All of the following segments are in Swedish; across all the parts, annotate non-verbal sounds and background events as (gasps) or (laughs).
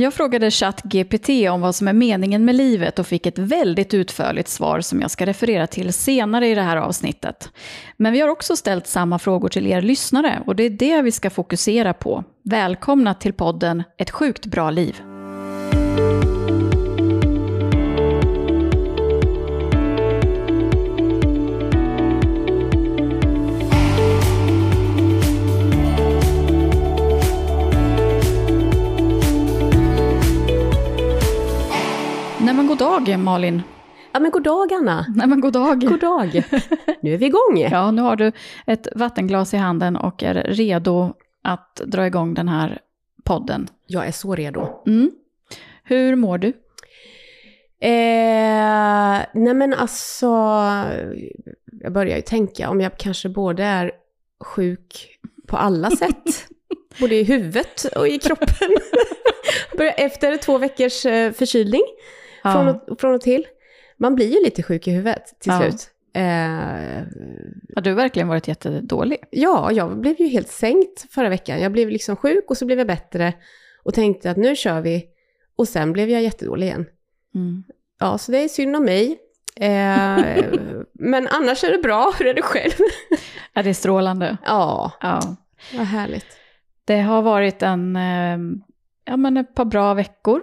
Jag frågade ChatGPT om vad som är meningen med livet och fick ett väldigt utförligt svar som jag ska referera till senare i det här avsnittet. Men vi har också ställt samma frågor till er lyssnare och det är det vi ska fokusera på. Välkomna till podden Ett sjukt bra liv. God dag Malin. Ja men god dag Anna. Nej men god dag. God dag. Nu är vi igång. (laughs) Ja, nu har du ett vattenglas i handen och är redo att dra igång den här podden. Jag är så redo. Mm. Hur mår du? Eh, nej men alltså, jag börjar ju tänka om jag kanske både är sjuk på alla sätt, (laughs) både i huvudet och i kroppen. (laughs) Efter två veckors eh, förkylning Ja. från, och, från och till. Man blir ju lite sjuk i huvudet till Ja. slut. Eh, Har du verkligen varit jättedålig? Ja, jag blev ju helt sänkt förra veckan. Jag blev liksom sjuk och så blev jag bättre och tänkte att nu kör vi. Och sen blev jag jättedålig igen. Mm. Ja, så det är synd om mig. Eh, (laughs) men annars är det bra. Hur är det själv? (laughs) Ja, det är strålande. Ja, Ja. vad härligt. Det har varit en, eh, ja, men ett par bra veckor.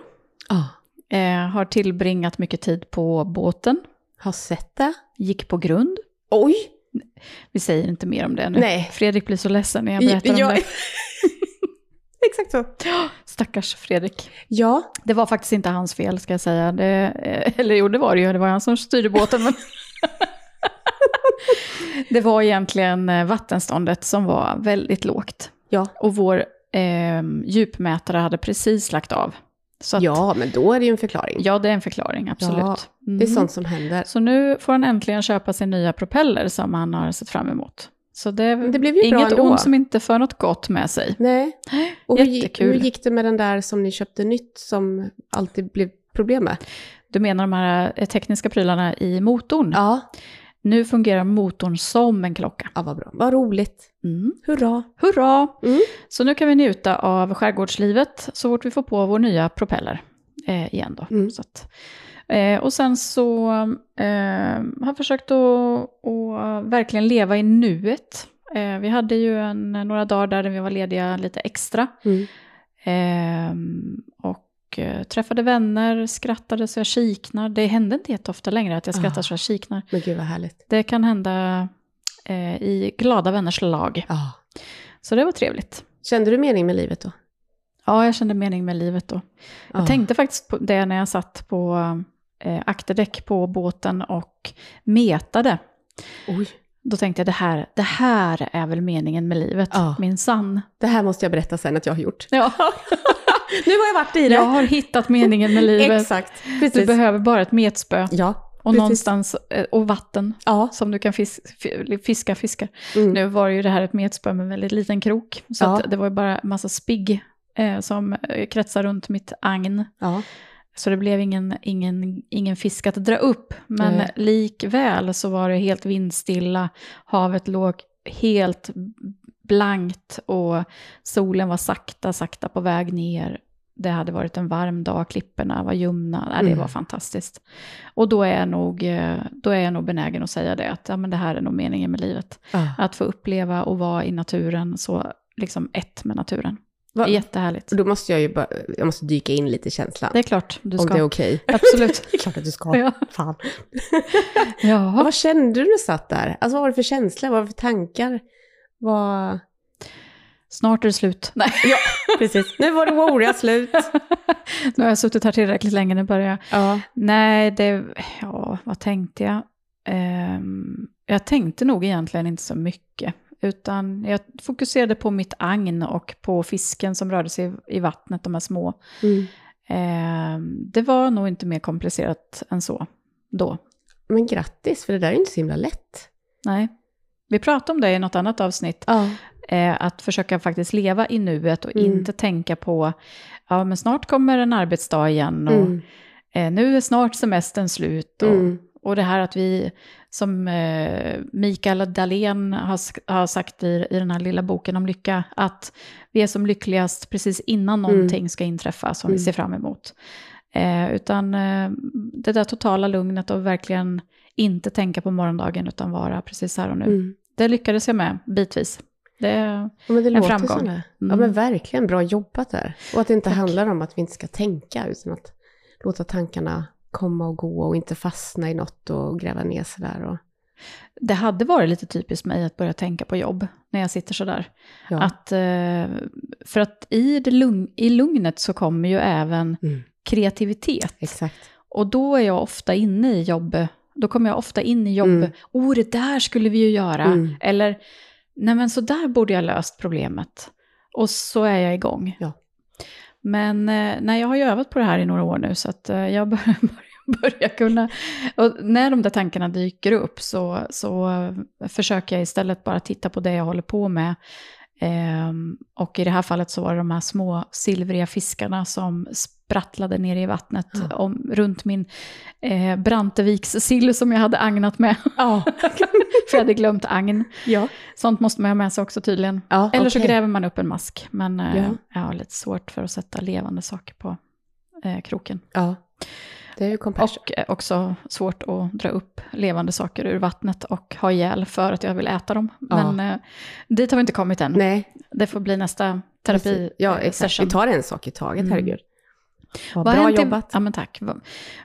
Ja, Eh, har tillbringat mycket tid på båten. har sett det. Gick på grund. Oj! Vi säger inte mer om det nu. Nej. Fredrik blir så ledsen när jag berättar om det. (laughs) Exakt så. (gasps) Stackars Fredrik. Ja, Det var faktiskt inte hans fel ska jag säga. Det, eh, eller jo, det var det ju. Det var han som styrde båten. Men (laughs) det var egentligen eh, vattenståndet som var väldigt lågt. ja. Och vår eh, djupmätare hade precis lagt av. Att, ja, men då är det ju en förklaring. ja, det är en förklaring, absolut. Ja, Det är Mm. sånt som händer. Så nu får han äntligen köpa sin nya propeller som han har sett fram emot. Så det det blev ju bra inget ändå. ont som inte för något gott med sig. Nej. (gasps) Och hur, Jättekul. hur gick det med den där som ni köpte nytt som alltid blev problem med? Du menar de här eh, tekniska prylarna i motorn? Ja. Nu fungerar motorn som en klocka. Ja, vad bra. Vad roligt. Mm. Hurra. Hurra! Mm. Så nu kan vi njuta av skärgårdslivet så fort vi får på vår nya propeller eh, igen då. Mm. Så att, eh, och sen så eh, har jag försökt att, verkligen leva i nuet. Eh, vi hade ju en, några dagar där vi var lediga lite extra. Mm. Och eh, träffade vänner, skrattade så jag kiknar. Det händer inte jätteofta längre att jag skrattar Ah. så jag kiknar. Men gud vad härligt. Det kan hända eh, i glada vänners lag. Ja. Så det var trevligt. Kände du mening med livet då? Ja, jag kände mening med livet då. Jag Ja. tänkte faktiskt på det när jag satt på eh, akterdäck på båten och metade. Oj. Då tänkte jag det här, det här är väl meningen med livet, Ja. min sann. Det här måste jag berätta sen att jag har gjort. Ja, (laughs) Nu har jag varit i det. jag har hittat meningen med livet. Exakt. Du Precis. behöver bara ett metspö Ja. och precis. någonstans eh, och vatten Ja. som du kan fis, fi- fiska fiskar. Mm. Nu var ju det här ett metspö med en väldigt liten krok, så Ja. det var ju bara en massa spigg eh, som eh, kretsar runt mitt agn. Ja. Så det blev ingen, ingen, ingen fisk att dra upp. Men Nej. likväl så var det helt vindstilla. Havet låg helt blankt och solen var sakta, sakta på väg ner. Det hade varit en varm dag, klipporna var ljumna. Nej, det Mm. var fantastiskt. Och då är, jag nog, eh, då är jag nog benägen att säga det, att ja, men det här är nog meningen med livet. Ja. Att få uppleva och vara i naturen, så liksom ett med naturen. Va- jättehärligt. Då måste jag ju bara, jag måste dyka in lite i känslan. Det är klart du Om ska. det är okej. (laughs) Absolut. Det är klart att du ska. (laughs) Ja. Fan. (laughs) Ja. Vad kände du när du satt där? Alltså vad var det för känsla? Vad var det för tankar? Vad... Snart är det slut. Nej, Precis. Nu var det Warrior slut. (laughs) nu har jag suttit här tillräckligt länge, nu börjar jag. Ja. Nej, det, ja, vad tänkte jag? Ehm, jag tänkte nog egentligen inte så mycket, utan jag fokuserade på mitt agn och på fisken som rörde sig i, vattnet, de här små. Mm. Ehm, det var nog inte mer komplicerat än så då. Men grattis, för det där är ju inte så himla lätt. Nej. Vi pratade om det i något annat avsnitt, Ja. eh, att försöka faktiskt leva i nuet och Mm. inte tänka på, ja men snart kommer en arbetsdag igen och Mm. eh, nu är snart semestern slut. Och, Mm. och det här att vi som eh, Mikael Dahlén har, har sagt i, i den här lilla boken om lycka, att vi är som lyckligast precis innan Mm. någonting ska inträffa som vi ser fram emot. Utan det där totala lugnet och verkligen inte tänka på morgondagen utan vara precis här och nu. Mm. Det lyckades jag med bitvis. Det, Ja, men det En framgång. det. Ja Mm. men verkligen bra jobbat där. Och att det inte Tack. handlar om att vi inte ska tänka utan att låta tankarna komma och gå och inte fastna i något och gräva ner sig där. Och, det hade varit lite typiskt mig att börja tänka på jobb när jag sitter sådär. ja. Att, eh, för att i, det lugn, i lugnet så kommer ju även Mm. kreativitet. Exakt. Och då är jag ofta inne i jobb, då kommer jag ofta in i jobb, Mm. oh det där skulle vi ju göra. Mm. Eller, nej men så där borde jag löst problemet. Och så är jag igång. Ja. Men eh, nej, jag har ju övat på det här i några år nu, så att eh, jag (laughs) börjar, börjar, kunna... Och när de där tankarna dyker upp så, så eh, försöker jag istället bara titta på det jag håller på med. Ehm, och i det här fallet så var det de här små silvriga fiskarna som sprattlade ner i vattnet Ja. om, runt min eh, Brantevikssill som jag hade agnat med. Ja. (laughs) För jag hade glömt agn. ja. Sånt måste man ha med sig också tydligen. ja Eller så okej. gräver man upp en mask. Men eh, Ja. jag har lite svårt för att sätta levande saker på eh, kroken. Ja. Det är ju compassion. Och eh, också svårt att dra upp levande saker ur vattnet och ha ihjäl för att jag vill äta dem. Ja. Men eh, dit har vi inte kommit än. Nej. Det får bli nästa terapi Ja, eh, exakt. session. Vi tar en sak i taget, Mm. herregud. Vad har bra jobbat. Ja men tack.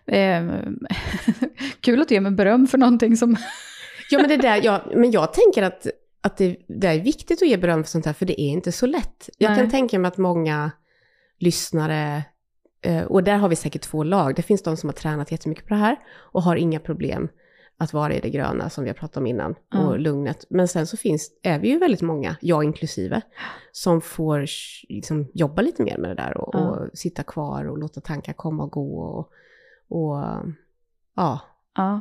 Eh, (laughs) kul att ge mig beröm för någonting som... (laughs) Ja, men det där, ja, men jag tänker att, att det, det är viktigt att ge beröm för sånt här, för det är inte så lätt. Jag Nej. kan tänka mig att många lyssnare, och där har vi säkert två lag, det finns de som har tränat jättemycket på det här och har inga problem att vara i det gröna som vi har pratat om innan, Mm. och lugnet. Men sen så finns, är vi ju väldigt många, jag inklusive, som får liksom, jobba lite mer med det där och, Ja. och sitta kvar och låta tankar komma och gå. Och, och ja, Ja,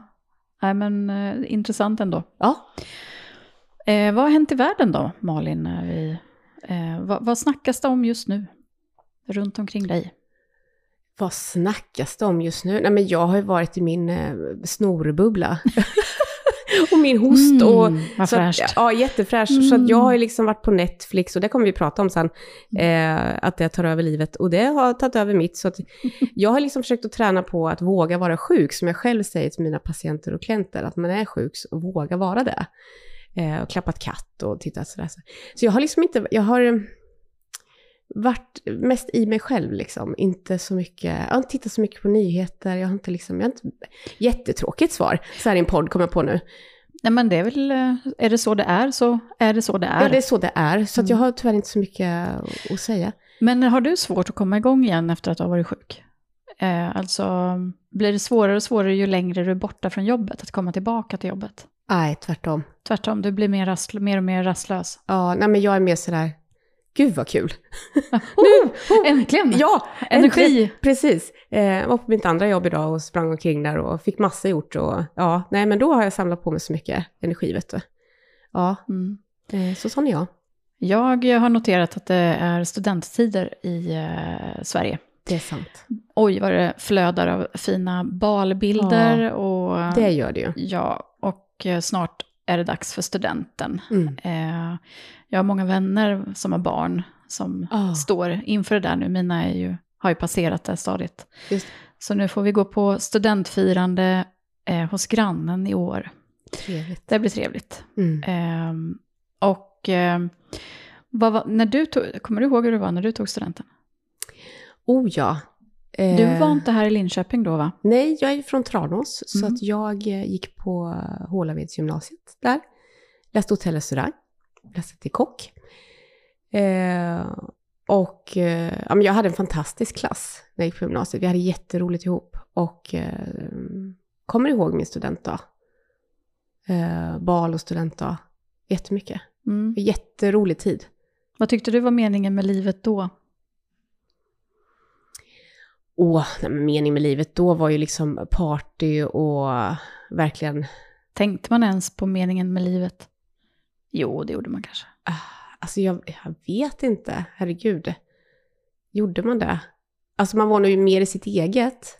Nej, men eh, intressant ändå. ja. Eh, vad har hänt i världen då, Malin? När vi, eh, vad, vad snackas det om just nu? Runt omkring dig? Vad snackas det om just nu? Nej men jag har ju varit i min eh, snorbubbla. (laughs) och min host och... Mm, vad så att, fräscht. ja, jättefräscht. Så att jag har ju liksom varit på Netflix och det kommer vi prata om sen. Eh, att det tar över livet och det har tagit över mitt. Så att (laughs) jag har liksom försökt att träna på att våga vara sjuk, som jag själv säger till mina patienter och klienter, att man är sjuk och våga vara det. Eh, och klappat katt och tittat sådär. Så jag har liksom inte, jag har varit mest i mig själv liksom. Inte så mycket, jag har inte tittat så mycket på nyheter, jag har inte liksom, jag har inte, jättetråkigt svar, så här i en podd kommer jag på nu. Nej, men det är väl, eh, är det så det är så är det så det är. Ja, det är så det är, så jag Mm. har tyvärr inte så mycket att säga. Men har du svårt att komma igång igen efter att har varit sjuk? Eh, alltså, blir det svårare och svårare ju längre du är borta från jobbet, att komma tillbaka till jobbet? Nej, tvärtom. Tvärtom, du blir mer, rastl- mer och mer rastlös. Ja, nej men jag är mer sådär, gud vad kul. (laughs) Oh, äntligen! Ja, Energi. äntligen. Precis. Eh, jag var på mitt andra jobb idag och sprang omkring där och fick massa gjort. Och, ja, nej men då har jag samlat på mig så mycket energi, vet du. Ja, Mm. eh, så sån är jag. Jag har noterat att det är studenttider i eh, Sverige. Det är sant. Oj, vad det flödar av fina balbilder och... Det gör det ju. Ja, och eh, snart är det dags för studenten. Mm. Eh, jag har många vänner som har barn som Ah. står inför det där nu. Mina är ju, har ju passerat det stadiet. Just. Så nu får vi gå på studentfirande eh, hos grannen i år. Trevligt. Det blir trevligt. Mm. Ehm, och ehm, vad var, när du tog, kommer du ihåg hur det var när du tog studenten? Oh ja. Eh, Du var inte här i Linköping då va? Nej, jag är från Tranås, så Mm. att jag eh, gick på Hålavedsgymnasiet där. Läste hotell och restaurang, läste till kock. Eh, och eh, ja, men jag hade en fantastisk klass när jag gick på gymnasiet. Vi hade jätteroligt ihop. Och eh, kommer ihåg min studentdag. Eh, bal och studentdag. Jättemycket. Mm. Jätterolig tid. Vad tyckte du var meningen med livet då? Åh, nej, men meningen med livet då var ju liksom party och verkligen Tänkte man ens på meningen med livet? Jo, det gjorde man kanske. Alltså jag, jag vet inte, herregud. Gjorde man det? Alltså man var nog mer i sitt eget.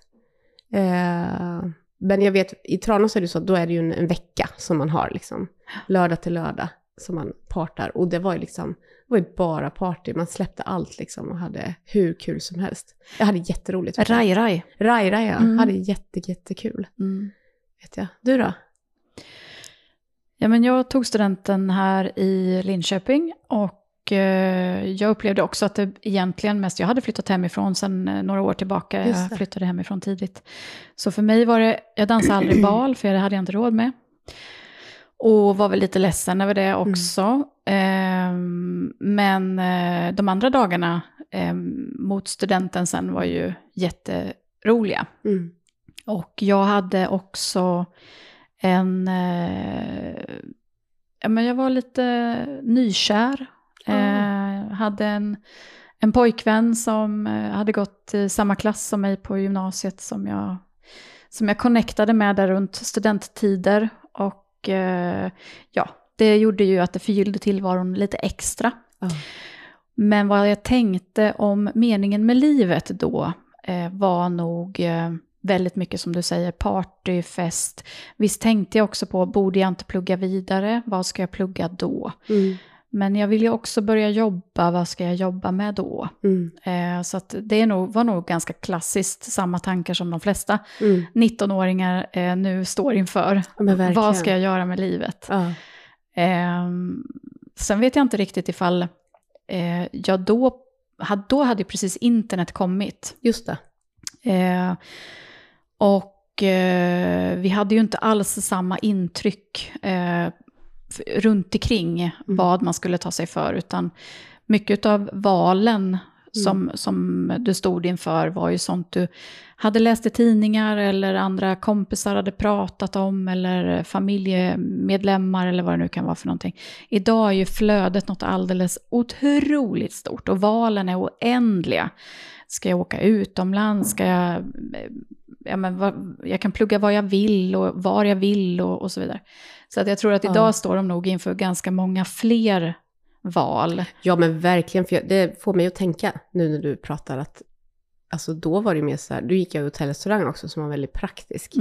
Eh, Men jag vet, i Tranås är det så att då är det ju en, en vecka som man har liksom. Lördag till lördag som man partar. Och det var ju liksom, det var ju bara party. Man släppte allt liksom och hade hur kul som helst. Jag hade jätteroligt. Raj, raj. Raj, raj, ja. Mm. Hade jätte, jättekul. Mm. Vet jag. Du då? Ja, men jag tog studenten här i Linköping och eh, jag upplevde också att det egentligen mest, jag hade flyttat hemifrån sedan eh, några år tillbaka, jag flyttade hemifrån tidigt. Så för mig var det, jag dansade aldrig (clears throat) bal för det hade jag inte råd med. Och var väl lite ledsen över det också. Ehm, men eh, de andra dagarna ehm, mot studenten sen var ju jätteroliga. Mm. Och jag hade också en... Eh, ja, men jag var lite nykär. Eh, hade en, en pojkvän som hade gått i samma klass som mig på gymnasiet som jag, som jag connectade med där runt studenttider. Och ja, det gjorde ju att det förgyllde tillvaron lite extra. Ja. Men vad jag tänkte om meningen med livet då eh, var nog eh, väldigt mycket som du säger, party, fest. Visst tänkte jag också på, borde jag inte plugga vidare? Vad ska jag plugga då? Mm. Men jag vill ju också börja jobba, vad ska jag jobba med då? Mm. Eh, så det är nog, var nog ganska klassiskt samma tankar som de flesta Mm. 19-åringar eh, nu står inför. Ja. Vad ska jag göra med livet? Ja. Ehm, sen vet jag inte riktigt ifall eh, jag då, had, då hade precis internet kommit. Just det. Eh, och eh, vi hade ju inte alls samma intryck eh, runt omkring vad man skulle ta sig för, utan mycket av valen som, som du stod inför var ju sånt du hade läst i tidningar eller andra kompisar hade pratat om eller familjemedlemmar eller vad det nu kan vara för någonting. Idag är ju flödet något alldeles otroligt stort och valen är oändliga. Ska jag åka utomlands? Ska jag, ja, men vad, jag kan plugga vad jag vill och var jag vill och, och så vidare. Så att jag tror att Ja. idag står de nog inför ganska många fler val. Ja men verkligen, för jag, det får mig att tänka nu när du pratar att Alltså då var det mer så här, du gick jag i hotell och restaurang också som var väldigt praktisk.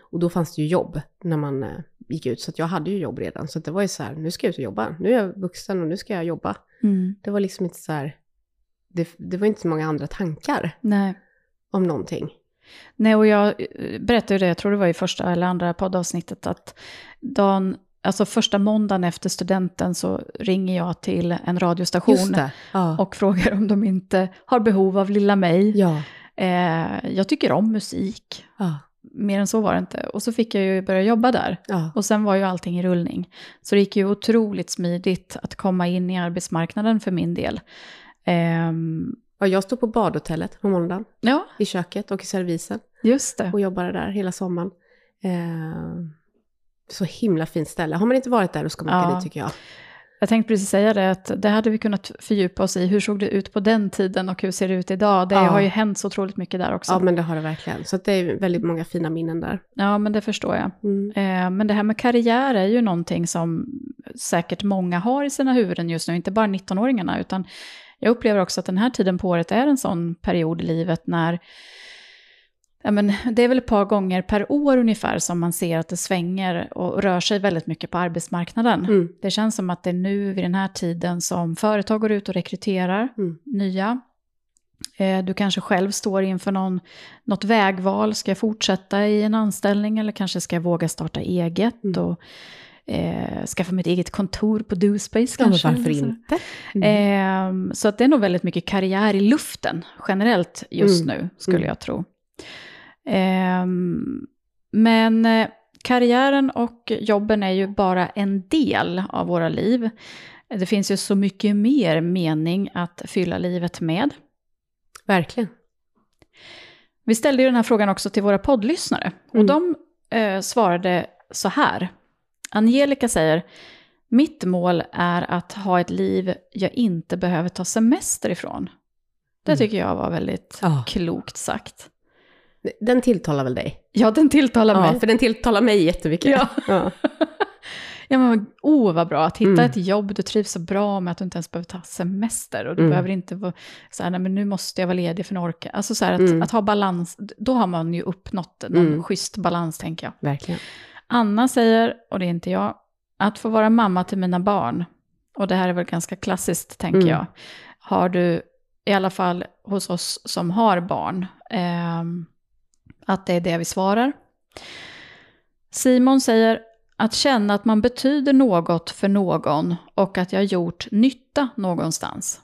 Och då fanns det ju jobb när man eh, gick ut, så jag hade ju jobb redan. Så det var ju så här, nu ska jag ut och jobba. Nu är jag vuxen och nu ska jag jobba. Mm. Det var liksom inte så här, det, det var inte så många andra tankar Nej. om någonting. Nej, och jag eh, berättade ju det, jag tror det var i första eller andra poddavsnittet, att dagen, alltså första måndagen efter studenten så ringer jag till en radiostation. Ja. och frågar om de inte har behov av lilla mig. ja. Eh, jag tycker om musik, Ja. mer än så var det inte. Och så fick jag ju börja jobba där. Ja. Och sen var ju allting i rullning. Så det gick ju otroligt smidigt att komma in i arbetsmarknaden för min del. Ehm, ja. Jag stod på badhotellet på måndagen, ja, i köket och i servisen. just det. och jobbade där hela sommaren. Eh, så himla fint ställe. Har man inte varit där då ska man åka Ja. dit tycker jag. Jag tänkte precis säga det, att det hade vi kunnat fördjupa oss i. Hur såg det ut på den tiden och hur ser det ut idag? Det Ja. har ju hänt så otroligt mycket där också. Ja Ja, men, men det har det verkligen. Så det är väldigt många fina minnen där. det förstår jag. Mm. Eh, men det här med karriär är ju någonting som säkert många har i sina huvuden just nu, inte bara 19-åringarna, utan jag upplever också att den här tiden på året är en sån period i livet när Ja, men det är väl ett par gånger per år ungefär som man ser att det svänger och rör sig väldigt mycket på arbetsmarknaden. Mm. Det känns som att det är nu vid den här tiden som företag går ut och rekryterar Mm. nya. Eh, Du kanske själv står inför någon, något vägval. Ska jag fortsätta i en anställning eller kanske ska jag våga starta eget Mm. och eh, skaffa mitt eget kontor på DoSpace Ja, kanske? varför inte? Eh, så att det är nog väldigt mycket karriär i luften generellt just Mm. nu, skulle Mm. jag tro. Eh, men eh, karriären och jobben är ju bara en del av våra liv. Det finns ju så mycket mer mening att fylla livet med. Verkligen. Vi ställde ju den här frågan också till våra poddlyssnare. Och Mm. de eh, svarade så här. Angelica säger, mitt mål är att ha ett liv jag inte behöver ta semester ifrån. Det Mm. tycker jag var väldigt Ja. klokt sagt. Den tilltalar väl dig? Ja, den tilltalar Ja, mig. för den tilltalar mig jättemycket. Ja. Ja. (laughs) Ja, men oh vad bra, att hitta Mm. ett jobb du trivs så bra med att du inte ens behöver ta semester. Och du Mm. behöver inte vara så här, nej men nu måste jag vara ledig för att orka. Alltså så här, att, Mm. att ha balans, då har man ju uppnått någon Mm. schysst balans tänker jag. Verkligen. Anna säger, och det är inte jag, att få vara mamma till mina barn. Och det här är väl ganska klassiskt tänker Mm. jag. Har du, i alla fall hos oss som har barn, ehm, att det är det vi svarar. Simon säger att känna att man betyder något för någon och att jag gjort nytta någonstans.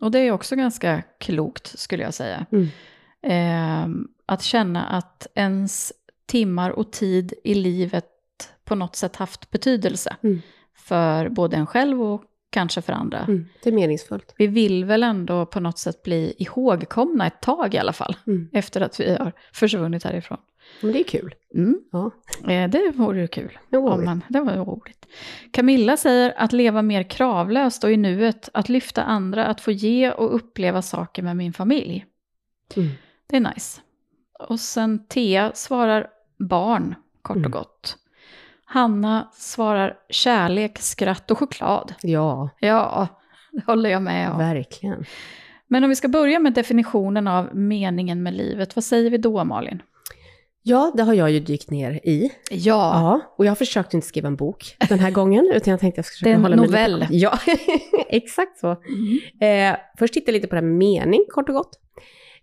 Och det är också ganska klokt skulle jag säga. Mm. Ehm, att känna att ens timmar och tid i livet på något sätt haft betydelse Mm. för både en själv och kanske för andra. Mm. Det är meningsfullt. Vi vill väl ändå på något sätt bli ihågkomna ett tag i alla fall, Mm. efter att vi har försvunnit härifrån. Men det är kul. Mm. Ja. Eh, Det vore kul. Det var Om man, det var ju roligt. Camilla säger att leva mer kravlöst och i nuet, att lyfta andra, att få ge och uppleva saker med min familj. Mm. Det är nice. Och sen Thea svarar barn, kort och Mm. gott. Hanna svarar kärlek, skratt och choklad. Ja, Ja, det håller jag med om. verkligen. Men om vi ska börja med definitionen av meningen med livet, vad säger vi då Malin? Ja, det har jag ju dykt ner i. Ja, Ja, och jag försökte inte skriva en bok den här gången, utan jag tänkte jag ska försöka Det är en hålla mig novell. Ja, (laughs) exakt så. Eh, först titta lite på det här mening, kort och gott.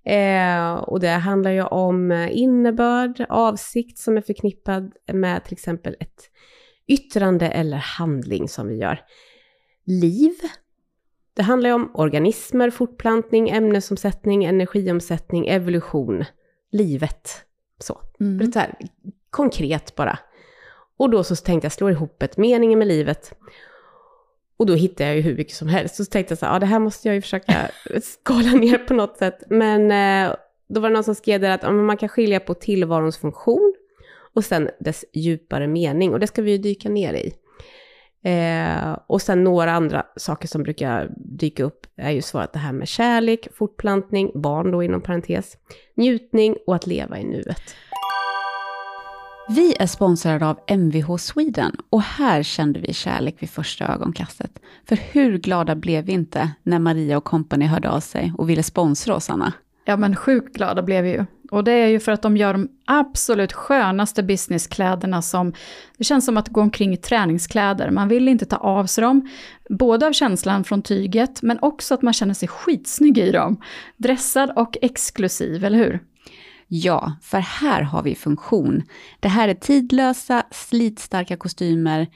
Eh, och det handlar ju om eh, innebörd, avsikt som är förknippad med till exempel ett yttrande eller handling som vi gör. Liv. Det handlar ju om organismer, fortplantning, ämnesomsättning, energiomsättning, evolution. Livet. Så. Mm. Så här, konkret bara. Och då så tänkte jag slå ihop ett meningen med livet. Och då hittade jag ju hur mycket som helst. Så tänkte jag så här, ja det här måste jag ju försöka (laughs) skala ner på något sätt. Men eh, då var det någon som skrev där att ja, man kan skilja på tillvarons funktion och sen dess djupare mening. Och det ska vi ju dyka ner i. Eh, och sen några andra saker som brukar dyka upp är ju svaret, det här med kärlek, fortplantning, barn då inom parentes, njutning och att leva i nuet. Vi är sponsrade av Mvh Sweden och här kände vi kärlek vid första ögonkastet. För hur glada blev vi inte när Maria och kompani hörde av sig och ville sponsra oss, Anna? Ja, men sjukt glada blev vi ju. Och det är ju för att de gör de absolut skönaste businesskläderna som, det känns som att gå omkring i träningskläder. Man vill inte ta av sig dem, både av känslan från tyget, men också att man känner sig skitsnygg i dem. Dressad och exklusiv, eller hur? Ja, för här har vi funktion. Det här är tidlösa, slitstarka kostymer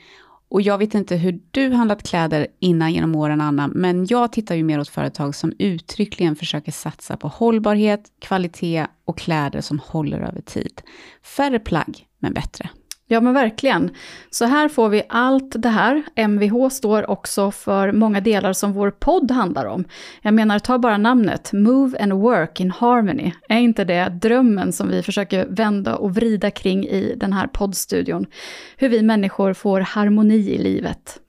och jag vet inte hur du handlat kläder innan genom åren, Anna, men jag tittar ju mer åt företag som uttryckligen försöker satsa på hållbarhet, kvalitet och kläder som håller över tid. Färre plagg, men bättre. Ja men verkligen. Så här får vi allt det här. Mvh står också för många delar som vår podd handlar om. Jag menar, ta bara namnet, Move and Work in Harmony. Är inte det drömmen som vi försöker vända och vrida kring i den här poddstudion? Hur vi människor får harmoni i livet.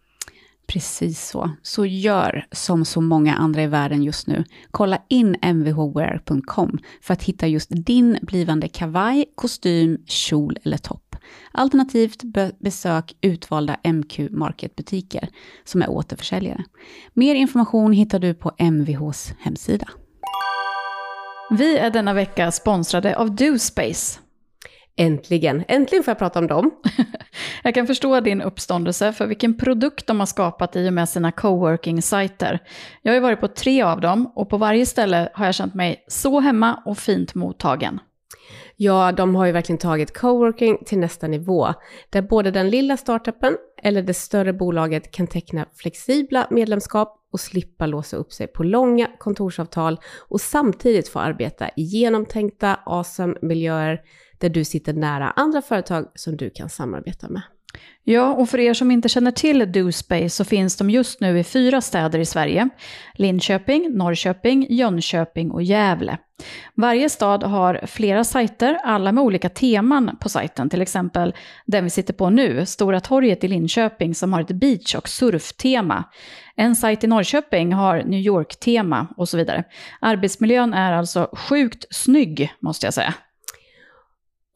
Precis så. Så gör som så många andra i världen just nu. Kolla in mvhwear.com för att hitta just din blivande kavaj, kostym, kjol eller topp. Alternativt be- besök utvalda MQ Market-butiker som är återförsäljare. Mer information hittar du på MVHs hemsida. Vi är denna vecka sponsrade av DoSpace. Äntligen, äntligen får jag prata om dem. (laughs) Jag kan förstå din uppståndelse för vilken produkt de har skapat i och med sina coworking-sajter. Jag har ju varit på tre av dem och på varje ställe har jag känt mig så hemma och fint mottagen. Ja, de har ju verkligen tagit coworking till nästa nivå, där både den lilla startupen eller det större bolaget kan teckna flexibla medlemskap och slippa låsa upp sig på långa kontorsavtal och samtidigt få arbeta i genomtänkta, awesome miljöer där du sitter nära andra företag som du kan samarbeta med. Ja, och för er som inte känner till DoSpace så finns de just nu i fyra städer i Sverige. Linköping, Norrköping, Jönköping och Gävle. Varje stad har flera sajter, alla med olika teman på sajten. Till exempel den vi sitter på nu, Stora torget i Linköping som har ett beach och surftema. En sajt i Norrköping har New York-tema och så vidare. Arbetsmiljön är alltså sjukt snygg, måste jag säga.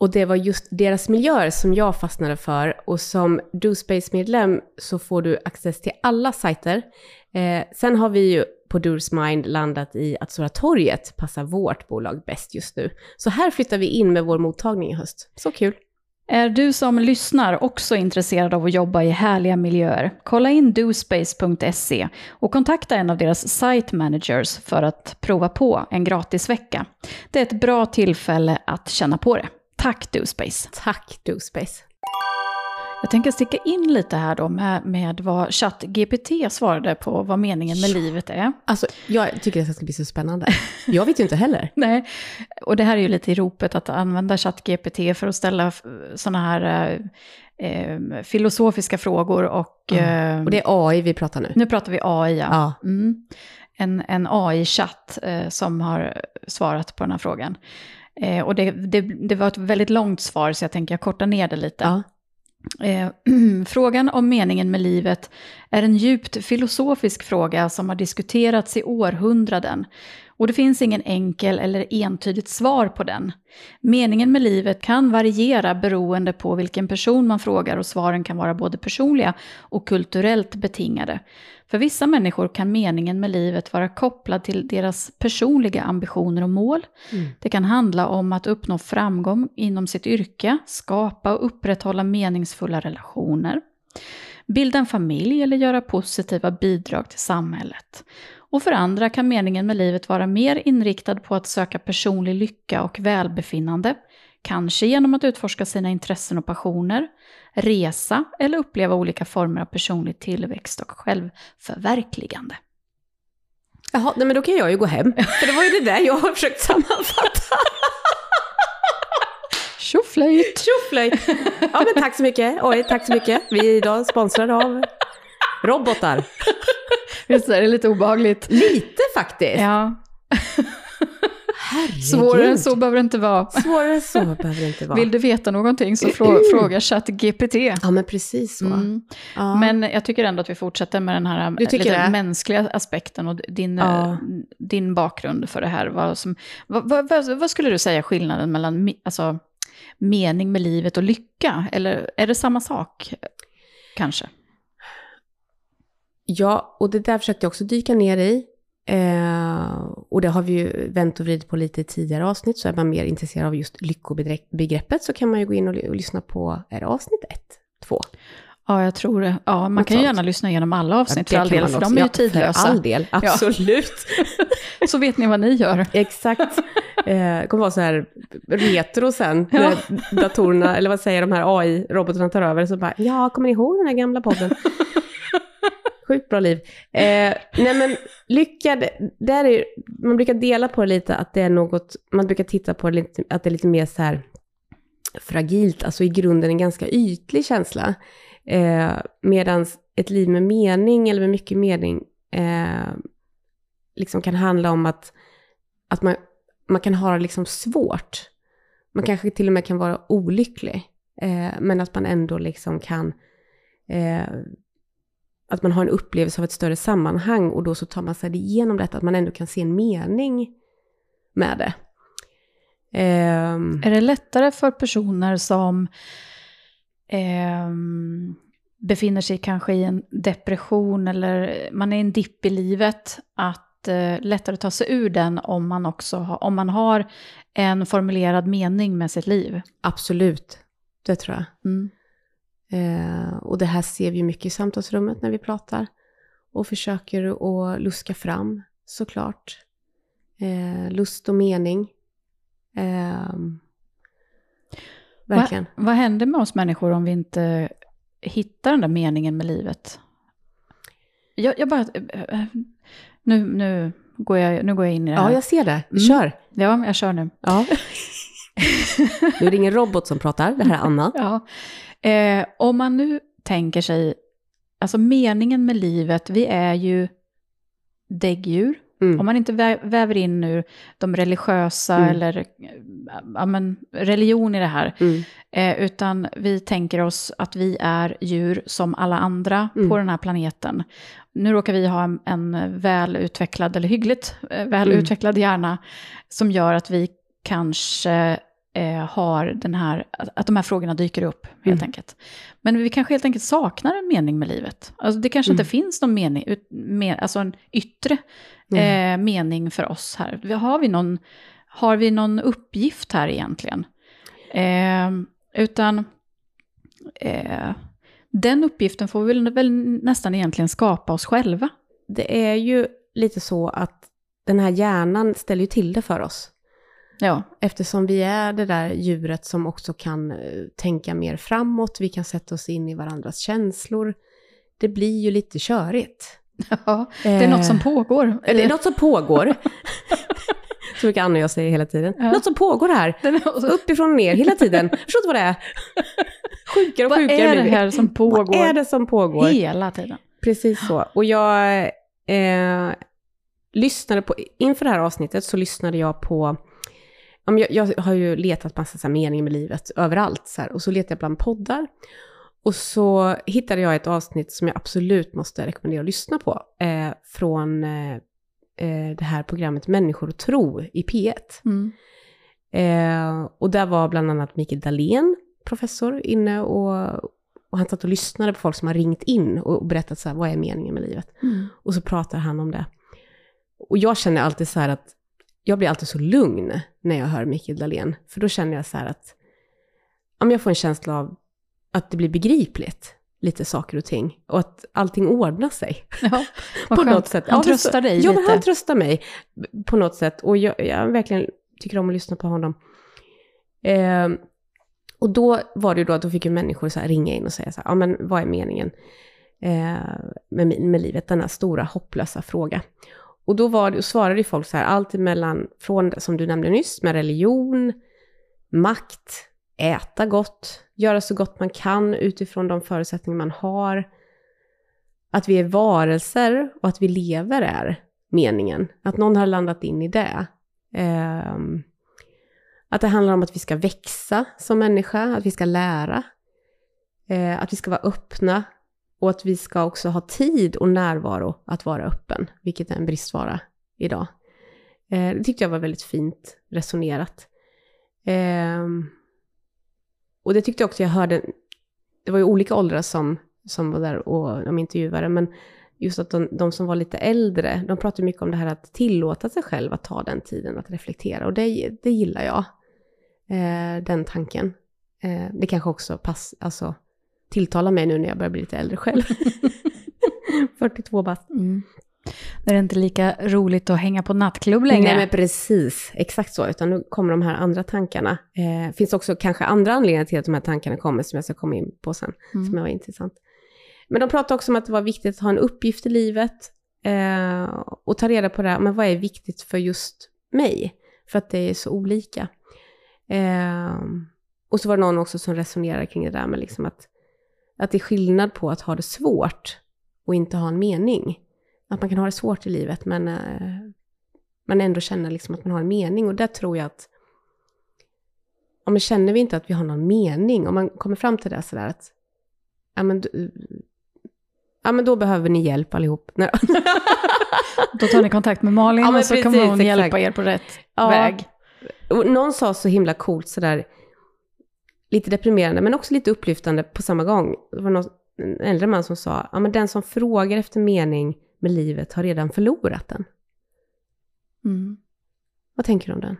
Och det var just deras miljöer som jag fastnade för. Och som DoSpace-medlem så får du access till alla sajter. Eh, sen har vi ju på Doors Mind landat i att Stora torget passar vårt bolag bäst just nu. Så här flyttar vi in med vår mottagning i höst. Så kul! Är du som lyssnar också intresserad av att jobba i härliga miljöer? Kolla in dospace.se och kontakta en av deras site managers för att prova på en gratis vecka. Det är ett bra tillfälle att känna på det. Tack DoSpace! Tack DoSpace! Jag tänker sticka in lite här då med, med vad ChatGPT svarade på vad meningen med livet är. Alltså, jag tycker det ska bli så spännande. Jag vet ju inte heller. (laughs) Nej, och det här är ju lite i ropet att använda ChatGPT för att ställa sådana här eh, eh, filosofiska frågor och... Mm. och det är AI vi pratar nu? Nu pratar vi AI, ja. ja. Mm. En, en AI-chatt eh, som har svarat på den här frågan. Eh, och det, det, det, var ett väldigt långt svar så jag tänker jag korta ner det lite. Ja. Eh, (clears throat) frågan om meningen med livet är en djupt filosofisk fråga som har diskuterats i århundraden. Och det finns ingen enkel eller entydigt svar på den. Meningen med livet kan variera beroende på vilken person man frågar och svaren kan vara både personliga och kulturellt betingade. För vissa människor kan meningen med livet vara kopplad till deras personliga ambitioner och mål. Mm. Det kan handla om att uppnå framgång inom sitt yrke, skapa och upprätthålla meningsfulla relationer, bilda en familj eller göra positiva bidrag till samhället. Och för andra kan meningen med livet vara mer inriktad på att söka personlig lycka och välbefinnande, kanske genom att utforska sina intressen och passioner, resa eller uppleva olika former av personlig tillväxt och självförverkligande. Jaha, nej men då kan jag ju gå hem. För det var ju det där jag har försökt sammanfatta. Tjoflöjt! Tjoflöjt! Ja men tack så mycket. Oj, tack så mycket. Vi är idag sponsrade av robotar. (laughs) Visst är det lite obehagligt? Lite faktiskt. Ja. Herregud. Svårare än så behöver det inte vara. Svårare än så behöver det inte vara. Vill du veta någonting så frå fråga ChatGPT. Ja, men precis så. Mm. Ja. Men jag tycker ändå att vi fortsätter med den här lite det? mänskliga aspekten och din, ja. din bakgrund för det här. Vad, som, vad, vad, vad, skulle du säga skillnaden mellan alltså, mening med livet och lycka? Eller är det samma sak, kanske? Ja, och det där försökte jag också dyka ner i. Eh, och det har vi ju vänt och vridit på lite i tidigare avsnitt, så är man mer intresserad av just lyckobegreppet så kan man ju gå in och, och lyssna på, är det avsnitt 1, 2? Ja, jag tror det. Ja, man kan ju gärna lyssna igenom alla avsnitt för all del, för de är ju tidlösa. För all del, absolut. Ja. (laughs) så vet ni vad ni gör. Exakt. (laughs) Eh, det kommer vara så här retro sen, ja. när datorerna, eller vad säger de här AI-robotarna tar över, så bara, ja, kommer ni ihåg den här gamla podden? (laughs) Sjukt bra liv. Eh, nej men lyckad, där är, man brukar dela på det lite att det är något, man brukar titta på det lite, att det är lite mer så här fragilt, alltså i grunden en ganska ytlig känsla. Eh, Medan ett liv med mening, eller med mycket mening, eh, liksom kan handla om att, att man, man kan ha det liksom svårt. Man kanske till och med kan vara olycklig, eh, men att man ändå liksom kan eh, att man har en upplevelse av ett större sammanhang och då så tar man sig igenom detta, att man ändå kan se en mening med det. Um, är det lättare för personer som um, befinner sig kanske i en depression eller man är i en dipp i livet, att uh, lättare ta sig ur den om man också har, om man har en formulerad mening med sitt liv? Absolut, det tror jag. Mm. Eh, och det här ser vi mycket i samtalsrummet när vi pratar. Och försöker att luska fram såklart. Eh, lust och mening. Eh, verkligen. Va, vad händer med oss människor om vi inte hittar den där meningen med livet? Jag, jag bara... Nu, nu, går jag, nu går jag in i det här. Ja, jag ser det. Mm. Kör. Mm. Ja, jag kör nu. Ja. (laughs) nu är det ingen robot som pratar, det här är Anna. ja. Eh, om man nu tänker sig, alltså meningen med livet, vi är ju däggdjur. Mm. Om man inte väver in nu de religiösa mm. eller ja, men, religion i det här, mm. eh, utan vi tänker oss att vi är djur som alla andra på mm. den här planeten. Nu råkar vi ha en, en välutvecklad, eller hyggligt eh, välutvecklad mm. hjärna, som gör att vi kanske eh, har den här, att, de här frågorna dyker upp helt Mm. enkelt. Men vi kanske helt enkelt saknar en mening med livet. Alltså det kanske Mm. inte finns någon mening, ut, med, alltså en yttre Mm. eh, mening för oss här. Har vi någon, har vi någon uppgift här egentligen? Eh, utan eh, den uppgiften får vi väl, väl nästan egentligen skapa oss själva. Det är ju lite så att den här hjärnan ställer ju till det för oss. Ja, Eftersom vi är det där djuret som också kan eh, tänka mer framåt, vi kan sätta oss in i varandras känslor. Det blir ju lite körigt. (laughs) ja det är något som pågår. Eh, Det är något som pågår. (laughs) så mycket Anna och jag säger hela tiden. Ja. Något som pågår här. Vad Uppifrån och ner hela tiden. (laughs) Förstår inte vad det är. Sjukare och sjukare är det här som pågår Vad är det som pågår? hela tiden? Precis så. Och jag eh, lyssnade på, inför det här avsnittet så lyssnade jag på, jag, jag har ju letat massa så här meningar med livet överallt så här, och så letade jag bland poddar. Och så hittade jag ett avsnitt som jag absolut måste rekommendera att lyssna på. Eh, från eh, eh, det här programmet Människor och tro i P1. Mm. Eh, och där var bland annat Mikael Dahlén, professor, inne och, och han satt och lyssnade på folk som har ringt in och, och berättat så här, vad är meningen med livet? Mm. Och så pratar han om det. Och jag känner alltid så här att, jag blir alltid så lugn när jag hör Mikael Dahlén. För då känner jag så här att, ja, men jag får en känsla av att det blir begripligt, lite saker och ting. Och att allting ordnar sig. Ja, (laughs) på skönt. något sätt. Han Ja, tröstar dig Ja, lite. men han tröstar mig på något sätt. Och jag, jag verkligen tycker om att lyssna på honom. Eh, och då var det ju då att då fick ju människor så ringa in och säga så här, ja men vad är meningen eh, med, med livet? Denna stora hopplösa fråga. Och då var det, och svarade ju folk så här, allt emellan, från som du nämnde nyss, med religion, makt, äta gott, göra så gott man kan utifrån de förutsättningar man har. Att vi är varelser och att vi lever är meningen. Att någon har landat in i det. Um, att det handlar om att vi ska växa som människa, att vi ska lära. Eh, att vi ska vara öppna och att vi ska också ha tid och närvaro att vara öppen, vilket är en bristvara idag. Eh, det tyckte jag var väldigt fint resonerat. Eh, och det tyckte jag också jag hörde, det var ju olika åldrar som, som var där och de intervjuade, men just att de, de som var lite äldre, de pratade mycket om det här att tillåta sig själv att ta den tiden att reflektera. Och det, det gillar jag, eh, den tanken. Eh, det kanske också pass, alltså, tilltalar mig nu när jag börjar bli lite äldre själv. (laughs) 42 bast. Mm. Det är inte lika roligt att hänga på nattklubb längre. Nej, men precis. Exakt så. Utan nu kommer de här andra tankarna. Eh, finns också kanske andra anledningar till att de här tankarna kommer, som jag ska komma in på sen, Mm. som var intressant. Men de pratade också om att det var viktigt att ha en uppgift i livet eh, och ta reda på det här, men vad är viktigt för just mig? För att det är så olika. Eh, och så var det någon också som resonerade kring det där med liksom att, att det är skillnad på att ha det svårt och inte ha en mening. Att man kan ha det svårt i livet, men eh, man ändå känner liksom att man har en mening. Och där tror jag att om man känner vi inte att vi har någon mening, om man kommer fram till det sådär att ja men, ja men då behöver ni hjälp allihop. (laughs) Då tar ni kontakt med Malin Ja, men och så kommer precis, hon exakt. hjälpa er på rätt Ja. väg. Och någon sa så himla coolt sådär, lite deprimerande men också lite upplyftande på samma gång. Det var någon, en äldre man som sa, ja men den som frågar efter mening med livet har redan förlorat den. Mm. Vad tänker du om den?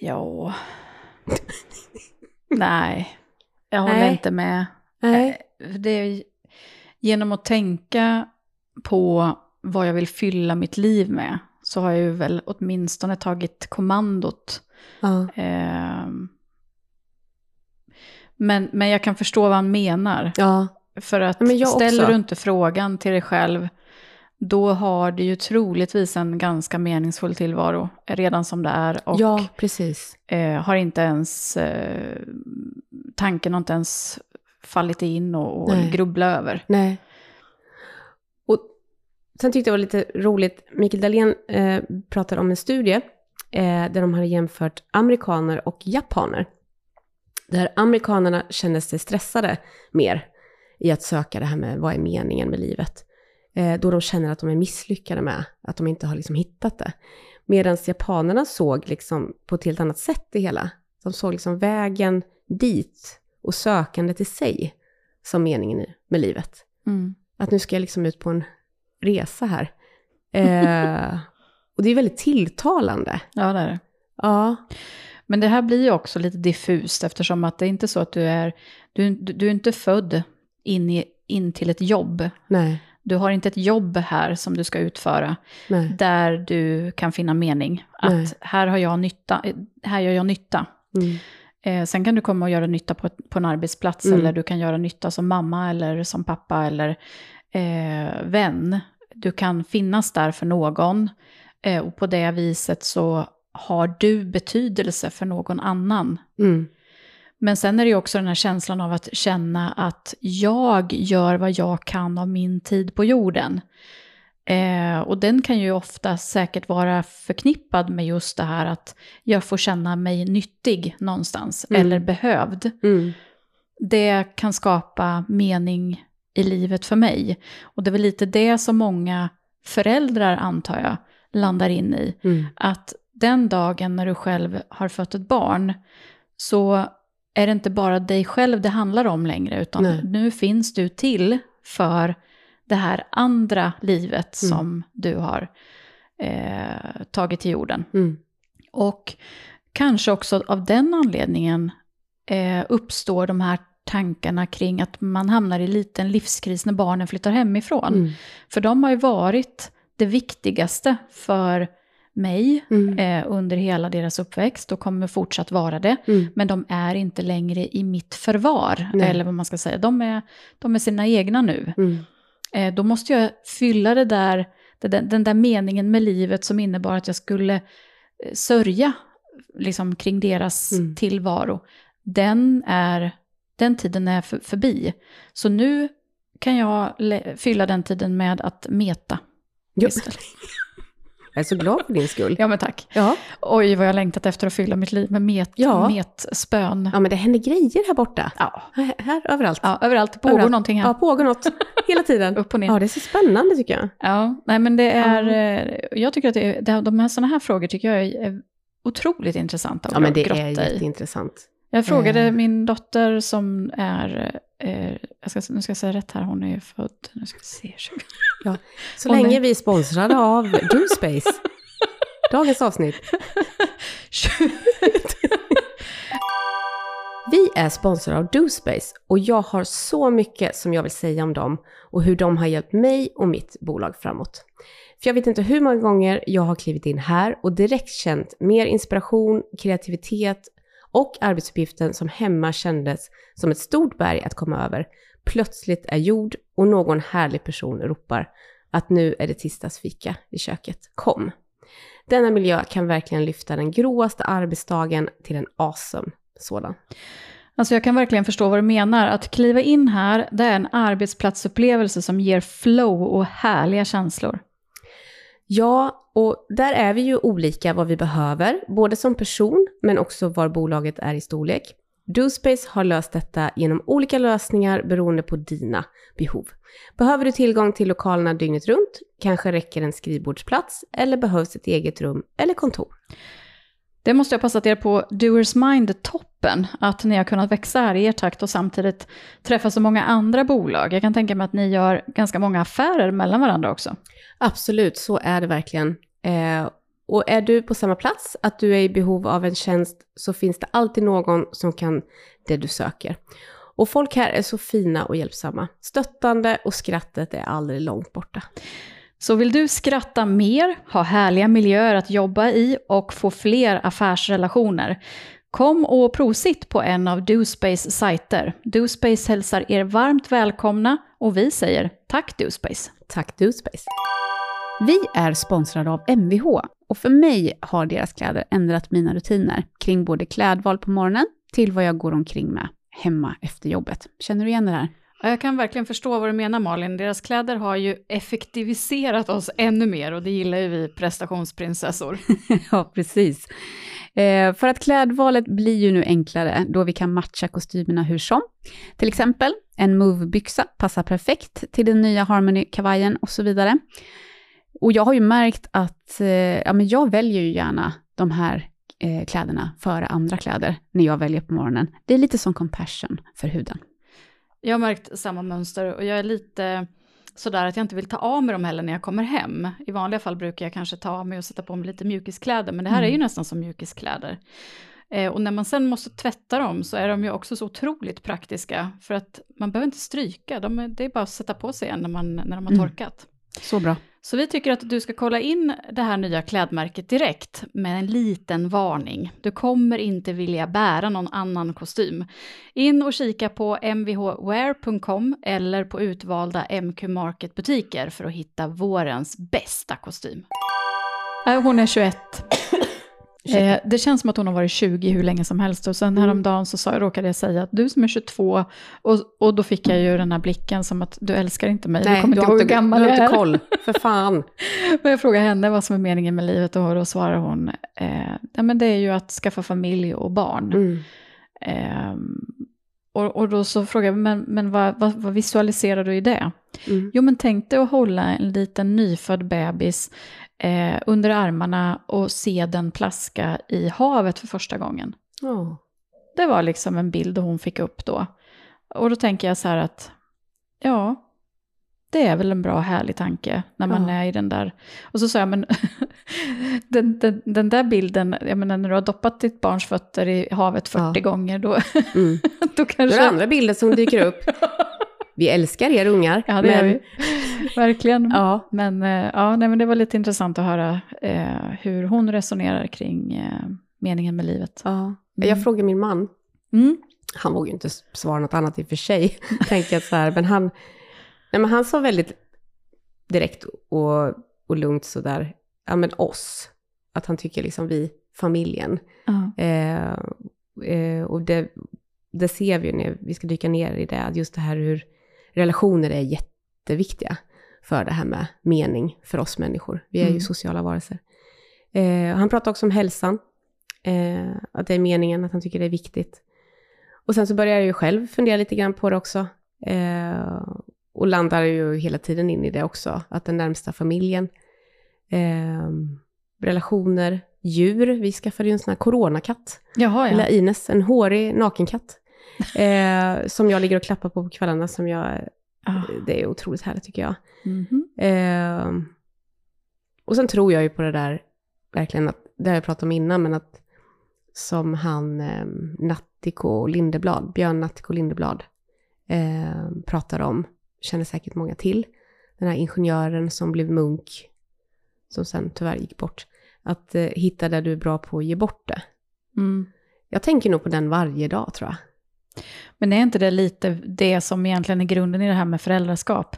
Ja. (laughs) Nej, jag håller Nej. inte med. Nej. Eh, Det är genom att tänka på vad jag vill fylla mitt liv med så har jag ju väl åtminstone tagit kommandot. Ehm. Men, men jag kan förstå vad han menar. Ja. För att ställer också. du inte frågan till dig själv, då har du ju troligtvis en ganska meningsfull tillvaro redan som det är. Och ja, precis. eh, har inte ens, eh, tanken har inte ens fallit in och, och grubbla över. Nej. Sen tyckte jag det var lite roligt, Mikael Dahlén eh, pratade om en studie eh, där de hade jämfört amerikaner och japaner. Där amerikanerna kände sig stressade mer i att söka det här med vad är meningen med livet. Eh, då de känner att de är misslyckade med att de inte har liksom hittat det. Medan japanerna såg liksom på ett helt annat sätt det hela. De såg liksom vägen dit och sökandet i sig som meningen med livet. Mm. Att nu ska jag liksom ut på en resa här. Eh, (laughs) och det är väldigt tilltalande. Ja, det är det. Ja, Men det här blir ju också lite diffust eftersom att det är inte så att du är, du, du är inte född in, i, in till ett jobb. nej, Du har inte ett jobb här som du ska utföra nej. där du kan finna mening. Nej. Att här, har jag nytta, här gör jag nytta. Mm. Eh, sen kan du komma och göra nytta på, på en arbetsplats Mm. eller du kan göra nytta som mamma eller som pappa eller eh, vän. Du kan finnas där för någon eh, och på det viset så har du betydelse för någon annan. Mm. Men sen är det ju också den här känslan av att känna att jag gör vad jag kan av min tid på jorden. Eh, och den kan ju ofta säkert vara förknippad med just det här att jag får känna mig nyttig någonstans Mm. eller behövd. Mm. Det kan skapa mening i livet för mig. Och det är väl lite det som många föräldrar, antar jag, landar in i. Mm. Att den dagen när du själv har fött ett barn så är det inte bara dig själv det handlar om längre, utan Nej. nu finns du till för det här andra livet Mm. som du har eh, tagit till jorden. Mm. Och kanske också av den anledningen eh, uppstår de här tankarna kring att man hamnar i liten livskris när barnen flyttar hemifrån. Mm. För de har ju varit det viktigaste för mig Mm. eh, under hela deras uppväxt och kommer fortsatt vara det. Mm. Men de är inte längre i mitt förvar, Nej. eller vad man ska säga. De är, de är sina egna nu. Mm. Eh, då måste jag fylla det där, det den där meningen med livet som innebar att jag skulle eh, sörja liksom, kring deras Mm. tillvaro. Den, är, den tiden är för, förbi. Så nu kan jag fylla den tiden med att meta. Jo, istället. jag är så glad för din skull. Ja men tack. Ja. Oj vad jag längtat efter att fylla mitt liv med met, Ja. metspön. ja, men det händer grejer här borta. Ja. Här, här överallt. ja, överallt pågår Överallt. någonting här. Ja, pågår något hela tiden. (laughs) Upp och ner. Ja, det är så spännande tycker jag. Ja, nej men det är, eh, jag tycker att det är, de här sådana här frågor tycker jag är, otroligt intressanta att Ja, men det grotta är i. jätteintressant. Jag frågade Eh. min dotter som är, eh, jag ska, nu ska jag säga rätt här, hon är född, nu ska vi se, 20. Så Åh, länge nej. vi är sponsrade av DoSpace. Dagens avsnitt. Vi är sponsrade av DoSpace och jag har så mycket som jag vill säga om dem och hur de har hjälpt mig och mitt bolag framåt. För jag vet inte hur många gånger jag har klivit in här och direkt känt mer inspiration, kreativitet och arbetsuppgiften som hemma kändes som ett stort berg att komma över plötsligt är gjord och någon härlig person ropar att nu är det tisdagsfika i köket. Kom! Denna miljö kan verkligen lyfta den gråaste arbetsdagen till en awesome sådan. Alltså jag kan verkligen förstå vad du menar. Att kliva in här, det är en arbetsplatsupplevelse som ger flow och härliga känslor. Ja, och där är vi ju olika vad vi behöver, både som person men också var bolaget är i storlek. DoSpace har löst detta genom olika lösningar beroende på dina behov. Behöver du tillgång till lokalerna dygnet runt? Kanske räcker en skrivbordsplats eller behövs ett eget rum eller kontor? Det måste jag ha passat er på Doers Mind toppen, att ni har kunnat växa här i er takt och samtidigt träffa så många andra bolag. Jag kan tänka mig att ni gör ganska många affärer mellan varandra också. Absolut, så är det verkligen. Eh, och är du på samma plats, att du är i behov av en tjänst, så finns det alltid någon som kan det du söker. Och folk här är så fina och hjälpsamma. Stöttande och skrattet är aldrig långt borta. Så vill du skratta mer, ha härliga miljöer att jobba i och få fler affärsrelationer? Kom och provsitt på en av DoSpace sajter. DoSpace hälsar er varmt välkomna och vi säger tack DoSpace. Tack DoSpace. Vi är sponsrade av Mvh och för mig har deras kläder ändrat mina rutiner kring både klädval på morgonen till vad jag går omkring med hemma efter jobbet. Känner du igen det här? Jag kan verkligen förstå vad du menar Malin. Deras kläder har ju effektiviserat oss ännu mer och det gillar ju vi prestationsprinsessor. (laughs) ja, precis. Eh, för att klädvalet blir ju nu enklare då vi kan matcha kostymerna hur som. Till exempel, en Move-byxa passar perfekt till den nya Harmony-kavajen och så vidare. och jag har ju märkt att eh, ja, men jag väljer ju gärna de här eh, kläderna före andra kläder när jag väljer på morgonen. Det är lite som compassion för huden. Jag har märkt samma mönster och jag är lite sådär att jag inte vill ta av mig dem heller när jag kommer hem. I vanliga fall brukar jag kanske ta av mig och sätta på mig lite mjukiskläder, men det här mm. är ju mm. nästan som mjukiskläder. Eh, och när man sen måste tvätta dem så är de ju också så otroligt praktiska, för att man behöver inte stryka, de, det är bara att sätta på sig igen när, man, när de har mm. torkat. Så bra. Så vi tycker att du ska kolla in det här nya klädmärket direkt med en liten varning. Du kommer inte vilja bära någon annan kostym. In och kika på mvhwear.com eller på utvalda MQ Market-butiker för att hitta vårens bästa kostym. Äh, hon är 21. Eh, det känns som att hon har varit 20 hur länge som helst. Och sen mm. häromdagen så sa, råkade jag säga att du som är 22, och, och då fick jag ju den här blicken som att du älskar inte mig. Nej, du kommer inte ihåg hur gammal jag är. Du har inte koll, för fan. (laughs) men jag frågar henne vad som är meningen med livet och då svarar hon, eh, ja, men det är ju att skaffa familj och barn. Mm. Eh, och, och, då så frågar jag, men, men vad, vad, vad visualiserar du i det? Mm. Jo men tänk dig att hålla en liten nyfödd bebis eh, under armarna och se den plaska i havet för första gången. Oh. Det var liksom en bild hon fick upp då. Och då tänker jag så här att, ja, det är väl en bra härlig tanke när man ja. är i den där. Och så sa jag, men (laughs) den, den, den, där bilden, jag menar när du har doppat ditt barns fötter i havet 40 ja. gånger, då, mm. (laughs) då kanske... Då är det andra bilder som dyker upp. (laughs) Vi älskar er ungar. Ja, det men... gör vi. (laughs) Verkligen. ja. Men, eh, ja, nej, men det var lite intressant att höra eh, hur hon resonerar kring eh, meningen med livet. Ja. Mm. Jag frågade min man. Mm. Han vågar ju inte svara något annat i och för sig, (laughs) tänker jag så här. Men han, nej, men han sa väldigt direkt och, och lugnt sådär, ja men oss. Att han tycker liksom vi, familjen. Uh. Eh, eh, och det, det ser vi ju när vi ska dyka ner i det, just det här hur relationer är jätteviktiga för det här med mening för oss människor. Vi är mm. ju sociala varelser. Eh, han pratar också om hälsan, eh, att det är meningen, att han tycker det är viktigt. Och sen så börjar jag ju själv fundera lite grann på det också. Eh, och landar ju hela tiden in i det också, att den närmsta familjen, eh, relationer, djur. Vi skaffade ju en sån här coronakatt. Jaha, ja. Eller Ines, en hårig nakenkatt. Eh, som jag ligger och klappar på på kvällarna, som jag, ah. det är otroligt härligt tycker jag. Mm -hmm. eh, och sen tror jag ju på det där, verkligen, att, det har jag pratat om innan, men att som han eh, Nattiko Lindeblad, Björn Nattiko Lindeblad, eh, pratar om, känner säkert många till, den här ingenjören som blev munk, som sen tyvärr gick bort, att eh, hitta där du är bra på att ge bort det. Mm. Jag tänker nog på den varje dag tror jag. Men är inte det lite det som egentligen är grunden i det här med föräldraskap?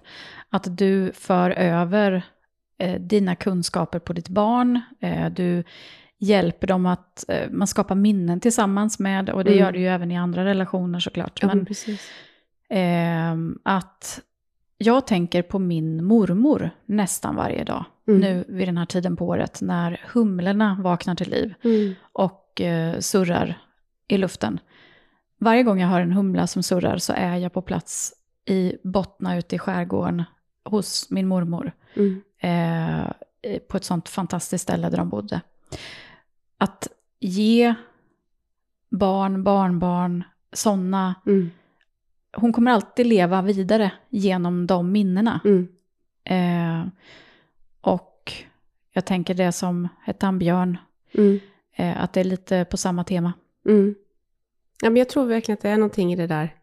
Att du för över eh, dina kunskaper på ditt barn, eh, du hjälper dem att, eh, man skapar minnen tillsammans med, och det mm. gör du ju även i andra relationer såklart. Ja, men, precis. Ehm, att jag tänker på min mormor nästan varje dag, mm. nu vid den här tiden på året, när humlorna vaknar till liv mm. och eh, surrar i luften. Varje gång jag hör en humla som surrar så är jag på plats i Bottna ute i skärgården hos min mormor. Mm. Eh, på ett sånt fantastiskt ställe där de bodde. Att ge barn, barnbarn, sådana... Mm. Hon kommer alltid leva vidare genom de minnena. Mm. Eh, och jag tänker det som hette han Björn, mm. eh, att det är lite på samma tema. Mm. Ja, men jag tror verkligen att det är någonting i det där.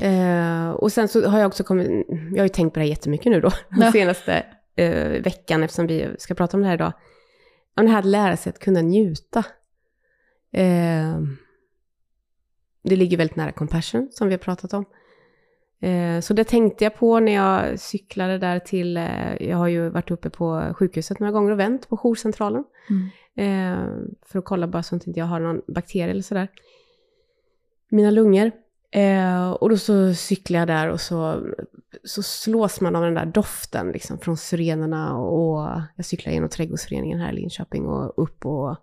Eh, och sen så har jag också kommit, jag har ju tänkt på det här jättemycket nu då, (laughs) den ja. senaste eh, veckan, eftersom vi ska prata om det här idag. Om det här att lära sig att kunna njuta. Eh, det ligger väldigt nära compassion, som vi har pratat om. Eh, så det tänkte jag på när jag cyklade där till, eh, jag har ju varit uppe på sjukhuset några gånger och vänt på jourcentralen. Mm. Eh, för att kolla bara så att jag inte har någon bakterie eller sådär mina lungor. Eh, och då så cyklar jag där och så, så slås man av den där doften liksom, från syrenerna. Och, jag cyklar genom trädgårdsföreningen här i Linköping och upp och,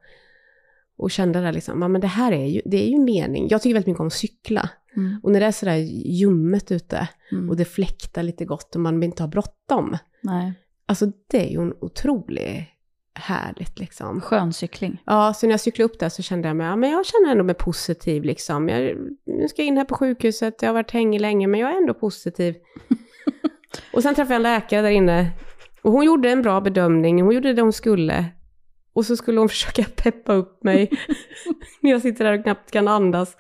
och kände där liksom, men det här är ju, det är ju mening. Jag tycker väldigt mycket om att cykla. Mm. Och när det är sådär ljummet ute mm. och det fläktar lite gott och man inte har bråttom. Nej. Alltså det är ju en otrolig härligt liksom. Skön cykling. Ja, så när jag cyklade upp där så kände jag mig, ja men jag känner ändå mig positiv liksom. Jag, nu ska jag in här på sjukhuset, jag har varit hängig länge, men jag är ändå positiv. (laughs) och sen träffade jag en läkare där inne. Och hon gjorde en bra bedömning, hon gjorde det hon skulle. Och så skulle hon (laughs) försöka peppa upp mig (laughs) när jag sitter där och knappt kan andas.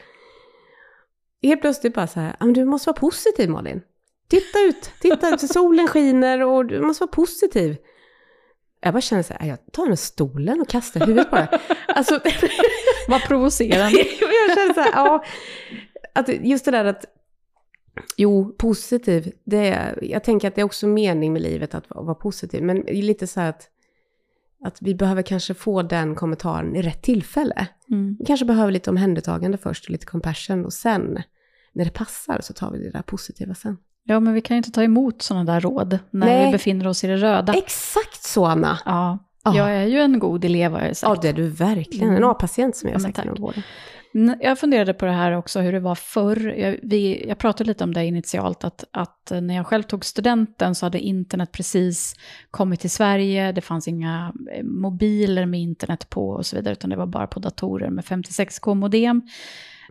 Helt plötsligt bara så här, men du måste vara positiv Malin. Titta ut, titta ut, solen skiner och du måste vara positiv. Jag bara känner så här, jag tar den stolen och kastar huvudet på det. Alltså, (laughs) Vad provocerande. (laughs) jag känner så här, ja, att just det där att, jo, positiv, det är, jag tänker att det är också mening med livet att vara, vara positiv, men det är lite så här att, att vi behöver kanske få den kommentaren i rätt tillfälle. Mm. Vi kanske behöver lite omhändertagande först och lite compassion och sen, när det passar, så tar vi det där positiva sen. Ja, men vi kan ju inte ta emot sådana där råd när Nej. vi befinner oss i det röda. Exakt så, Anna! Ja, Ja. jag är ju en god elev har jag sagt. Ja, det är du verkligen. En Mm. A-patient som jag Ja, har men sagt inom vården. Jag funderade på det här också, hur det var förr. Jag, vi, jag pratade lite om det initialt, att, att när jag själv tog studenten så hade internet precis kommit till Sverige. Det fanns inga eh, mobiler med internet på och så vidare, utan det var bara på datorer med 56k-modem.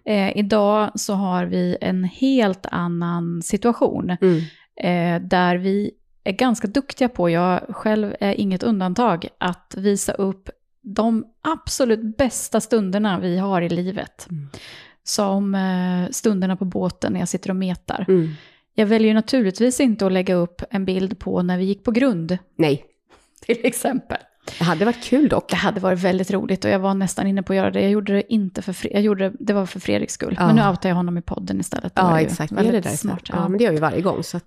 Eh, idag så har vi en helt annan situation, Mm. eh, där vi är ganska duktiga på, jag själv är inget undantag, att visa upp de absolut bästa stunderna vi har i livet. Mm. Som eh, stunderna på båten när jag sitter och metar. Mm. Jag väljer naturligtvis inte att lägga upp en bild på när vi gick på grund, Nej, (laughs) till exempel. Det hade varit kul dock. Det hade varit väldigt roligt och jag var nästan inne på att göra det. Jag gjorde det inte för Fre- jag gjorde det, det var för Fredriks skull. Ja. Men nu outar jag honom i podden istället. Det Ja, exakt. Gör det där smart. Ja. Men det gör vi varje gång. Så att,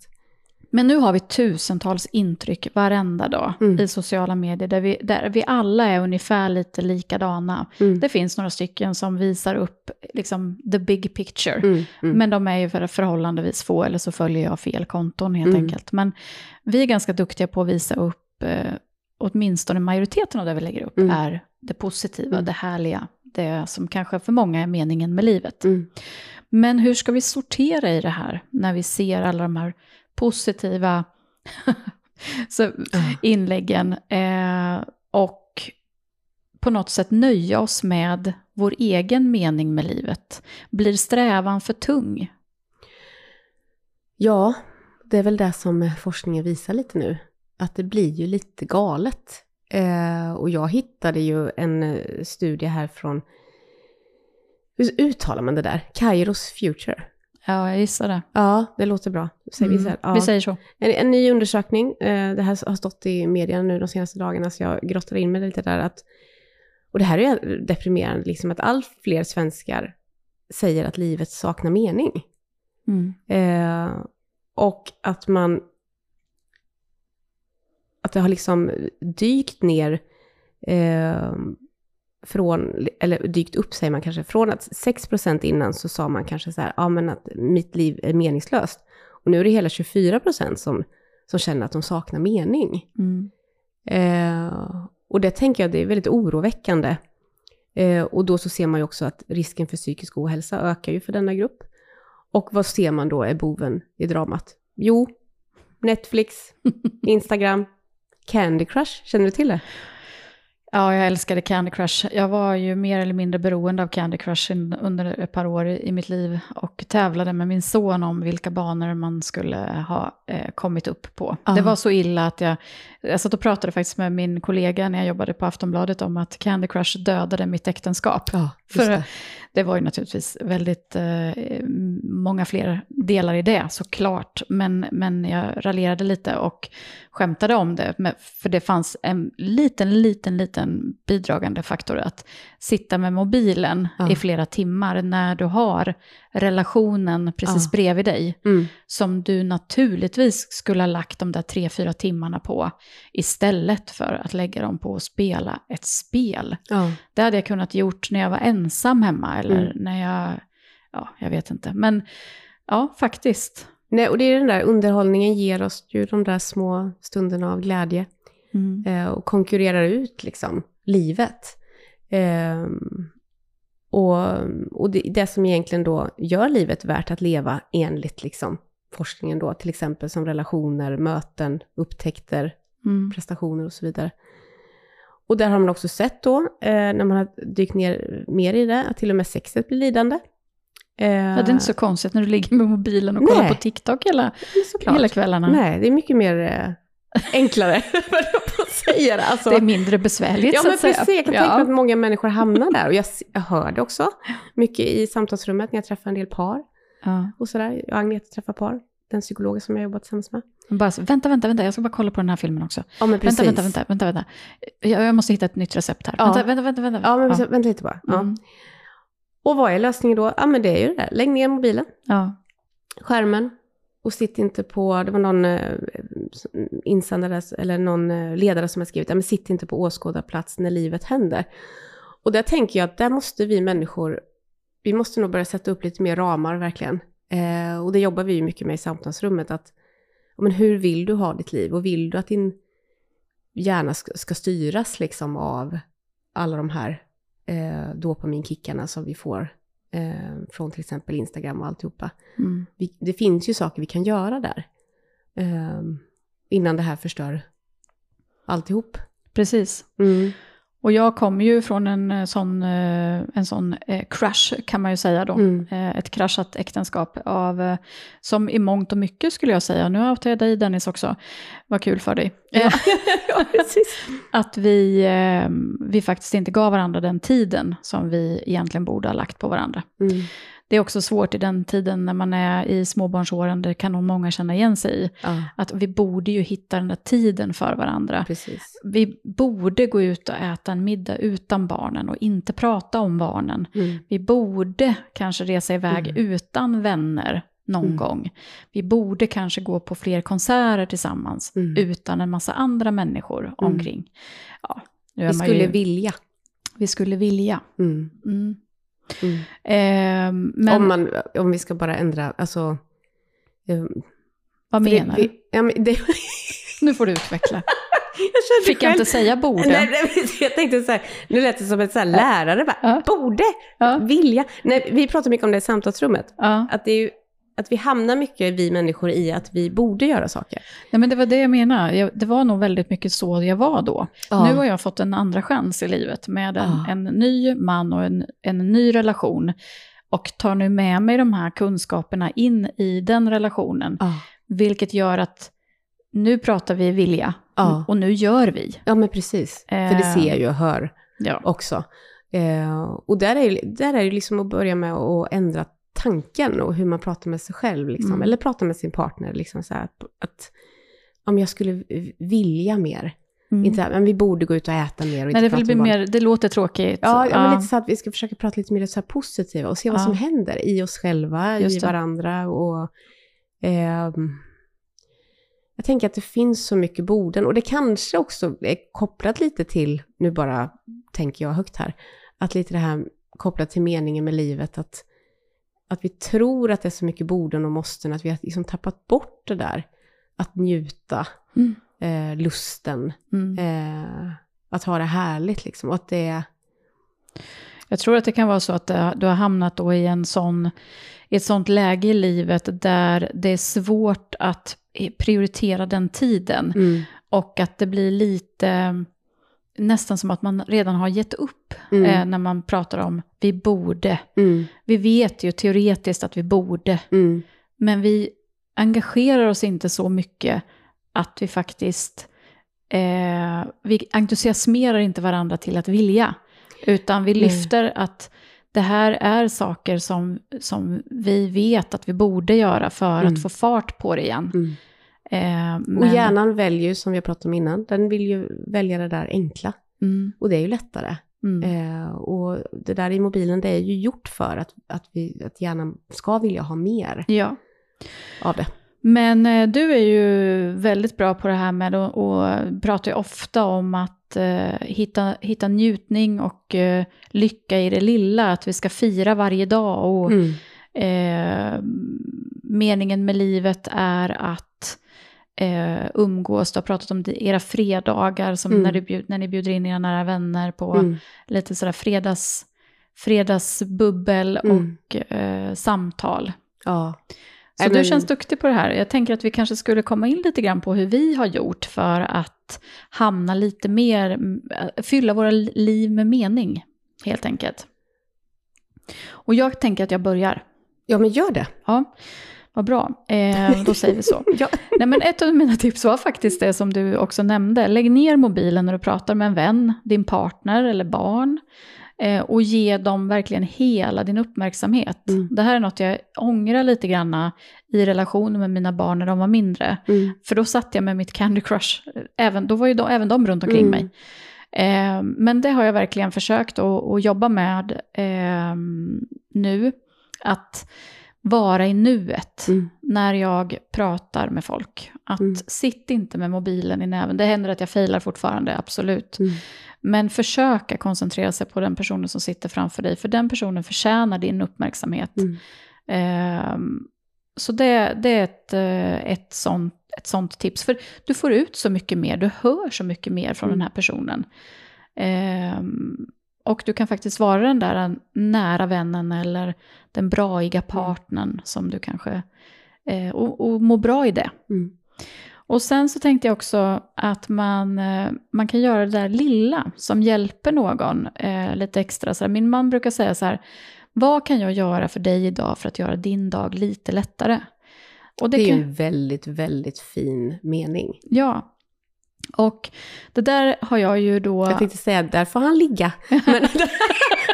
Men nu har vi tusentals intryck varenda dag Mm. i sociala medier där vi, där vi alla är ungefär lite likadana. mm. Det finns några stycken som visar upp liksom, the big picture. Mm. Mm. Men de är ju för förhållandevis få, eller så följer jag fel konton helt Mm. enkelt. Men vi är ganska duktiga på att visa upp, eh, åtminstone majoriteten av det vi lägger upp, Mm. är det positiva, Mm. det härliga, det som kanske för många är meningen med livet. Mm. Men hur ska vi sortera i det här när vi ser alla de här positiva (laughs) så, inläggen eh, och på något sätt nöja oss med vår egen mening med livet? Blir strävan för tung? Ja, det är väl det som forskningen visar lite nu. Att det blir ju lite galet. Eh, och jag hittade ju en eh, studie här från, hur uttalar man det där? Kairos Future. Ja, jag gissar det. Ja, det låter bra. Säger vi. Mm, Ja. vi säger så. En, en ny undersökning, eh, det här har stått i media nu de senaste dagarna, så jag grottar in mig lite där. Att, och det här är deprimerande, liksom att allt fler svenskar säger att livet saknar mening. Mm. Eh, och att man... Att det har liksom dykt ner eh, från, eller dykt upp säger man kanske, från att 6% innan så sa man kanske så här, ja men att mitt liv är meningslöst. Och nu är det hela 24% som, som känner att de saknar mening. Mm. Eh, och det tänker jag, det är väldigt oroväckande. Eh, och då så ser man ju också att risken för psykisk ohälsa ökar ju för denna grupp. Och vad ser man då är boven i dramat? Jo, Netflix, (laughs) Instagram, Candy Crush, känner du till det? Ja, jag älskade Candy Crush. Jag var ju mer eller mindre beroende av Candy Crush under ett par år i mitt liv och tävlade med min son om vilka banor man skulle ha eh, kommit upp på. Ja. Det var så illa att jag, jag satt och pratade faktiskt med min kollega när jag jobbade på Aftonbladet om att Candy Crush dödade mitt äktenskap. Ja, För det. det var ju naturligtvis väldigt eh, många fler delar i det såklart. Men, men jag raljerade lite och skämtade om det. För det fanns en liten, liten, liten bidragande faktor att sitta med mobilen Ja. i flera timmar när du har relationen precis Ja. bredvid dig. Mm. Som du naturligtvis skulle ha lagt de där tre, fyra timmarna på istället för att lägga dem på att spela ett spel. Ja. Det hade jag kunnat gjort när jag var ensam hemma eller Mm. när jag, ja, jag vet inte. Men ja, faktiskt. Nej, och det är den där underhållningen ger oss ju de där små stunderna av glädje. Mm. eh, och konkurrerar ut liksom livet. Ehm, och och det, det som egentligen då gör livet värt att leva enligt liksom forskningen då, till exempel som relationer, möten, upptäckter, Mm. prestationer och så vidare. Och där har man också sett då, eh, när man har dykt ner mer i det, att till och med sexet blir lidande. Eh, Ja, det är inte så konstigt när du ligger med mobilen och kollar Nej. på TikTok hela, hela kvällarna. Nej, det är mycket mer eh, enklare, (laughs) vad jag det. Alltså, Det är mindre besvärligt ja, så men att säga. precis. Jag kan Ja. tänka mig att många människor hamnar där. Och jag, jag hör det också mycket i samtalsrummet när jag träffar en del par. Ja. Och sådär. Jag och Agneta träffar par. Den psykologen som jag jobbat tillsammans med. Bara, så, vänta, vänta, vänta, jag ska bara kolla på den här filmen också. Ja, men precis. Vänta, vänta, vänta, vänta, vänta. Jag, jag måste hitta ett nytt recept här. Ja. Vänta, vänta, vänta. vänta. Ja, men vänta lite bara. Ja. Mm. Och vad är lösningen då? Ja, men det är ju det där. Lägg ner mobilen. ja. skärmen och sitt inte på, det var någon eh, insändare eller någon eh, ledare som har skrivit, ja, men sitt inte på åskådarplats när livet händer. Och där tänker jag att där måste vi människor, vi måste nog börja sätta upp lite mer ramar verkligen. Eh, och det jobbar vi ju mycket med i samtalsrummet, att men hur vill du ha ditt liv och vill du att din hjärna ska, ska styras liksom av alla de här eh, dopaminkickarna som vi får eh, från till exempel Instagram och alltihopa Mm. vi, det finns ju saker vi kan göra där. eh, innan det här förstör alltihop. Precis. Mm. Och jag kommer ju från en eh, sån, eh, en sån eh, crash kan man ju säga då. Mm. Ett kraschat äktenskap av, som i mångt och mycket skulle jag säga, nu outar jag dig Dennis också, vad kul för dig. Ja. (laughs) Att vi, vi faktiskt inte gav varandra den tiden som vi egentligen borde ha lagt på varandra. Mm. Det är också svårt i den tiden när man är i småbarnsåren, det kan nog många känna igen sig i. Ja, Att vi borde ju hitta den där tiden för varandra. precis. Vi borde gå ut och äta en middag utan barnen och inte prata om barnen. Mm. Vi borde kanske resa iväg Mm. utan vänner någon Mm. gång. Vi borde kanske gå på fler konserter tillsammans Mm. utan en massa andra människor omkring. Ja, Vi skulle ju, vilja. vi skulle vilja. Mm. Mm. Ehm, men Om, man, om vi ska bara ändra, alltså... eh, vad menar det, du? ja, men det, (laughs) Nu får du utveckla. (laughs) jag Fick jag själv- inte säga borde? Nej, nej, (laughs) jag tänkte så här, nu lät det som ett så lärare bara, Ja. borde, Ja. vilja. Nej, vi pratar mycket om det i samtalsrummet. Ja. Att, det är ju, att vi hamnar mycket, vi människor, i att vi borde göra saker. Nej, men det var det jag menade. Jag, det var nog väldigt mycket så jag var då. Nu har jag fått en andra chans i livet med en, Ja. en ny man och en, en ny relation. Och tar nu med mig de här kunskaperna in i den relationen. Ja. Vilket gör att nu pratar vi vilja Ja. och nu gör vi. Ja, men precis. För det Eh. ser jag ju och hör Ja. också. Eh, och där är, där är det liksom att börja med att ändra tanken och hur man pratar med sig själv, liksom. Mm. eller pratar med sin partner. Liksom så här, att, om jag skulle vilja mer, Mm. inte här, men vi borde gå ut och äta mer och Nej, det, vill bli mer, det låter tråkigt. Ja, ja, men lite så att vi ska försöka prata lite mer så här positiva och se vad Ja. som händer i oss själva, Just i det. varandra och ehm, jag tänker att det finns så mycket borden och det kanske också är kopplat lite till, nu bara tänker jag högt här, att lite det här kopplat till meningen med livet, att, att vi tror att det är så mycket borden och måsten, att vi har liksom tappat bort det där, att njuta, Mm. eh, lusten, Mm. eh, att ha det härligt liksom, och att det är Jag tror att det kan vara så att du har hamnat då i, en sån, i ett sånt läge i livet där det är svårt att prioritera den tiden. mm, Och att det blir lite nästan som att man redan har gett upp Mm. eh, när man pratar om vi borde. mm, Vi vet ju teoretiskt att vi borde, mm. men vi engagerar oss inte så mycket att vi faktiskt, eh, vi entusiasmerar inte varandra till att vilja, utan vi lyfter att det här är saker som, som vi vet att vi borde göra för Mm. att få fart på det igen. Eh, Och men- hjärnan väljer ju, som vi har pratat om innan, den vill ju välja det där enkla. Mm, Och det är ju lättare. mm. Eh, och det där i mobilen, det är ju gjort för att, att, vi, att hjärnan ska vilja ha mer Ja. av det. Men eh, du är ju väldigt bra på det här med att och pratar ju ofta om att eh, hitta, hitta njutning och eh, lycka i det lilla, att vi ska fira varje dag och Mm. eh, meningen med livet är att eh, umgås. Du har pratat om era fredagar, som Mm. när, du bjud, när ni bjuder in era nära vänner på Mm. lite sådär fredags, fredagsbubbel Mm. och eh, samtal. Ja. Så Nej, du känns duktig på det här. Jag tänker att vi kanske skulle komma in lite grann på hur vi har gjort för att hamna lite mer, mm, fylla våra liv med mening, helt enkelt. Och jag tänker att jag börjar. Ja, men gör det. Ja, vad bra. Eh, då säger vi så. Ja. Nej, men ett av mina tips var faktiskt det som du också nämnde. Lägg ner mobilen när du pratar med en vän, din partner eller barn. Eh, och ge dem verkligen hela din uppmärksamhet. Mm. Det här är något jag ångrar lite grann i relationen med mina barn när de var mindre. Mm. För då satt jag med mitt Candy Crush, även, då var ju de, även de runt omkring Mm. mig. Eh, men det har jag verkligen försökt att, att jobba med eh, nu. Att vara i nuet Mm. när jag pratar med folk. Att Mm. sitt inte med mobilen i näven. Det händer att jag failar fortfarande, absolut. Mm. Men försöka koncentrera sig på den personen som sitter framför dig. För den personen förtjänar din uppmärksamhet. Mm. Ehm, så det, det är ett, eh, ett, sånt, ett sånt tips. För du får ut så mycket mer, du hör så mycket mer från Mm. den här personen. Ehm, och du kan faktiskt vara den där nära vännen eller den braiga partnern som du kanske... Eh, och, och må bra i det. Mm. Och sen så tänkte jag också att man, eh, man kan göra det där lilla som hjälper någon eh, lite extra. Så här, min man brukar säga så här, vad kan jag göra för dig idag för att göra din dag lite lättare? Och Det är ju kan, en väldigt, väldigt fin mening. Ja. Och det där har jag ju då... Jag tänkte säga, där får han ligga. Men, (laughs)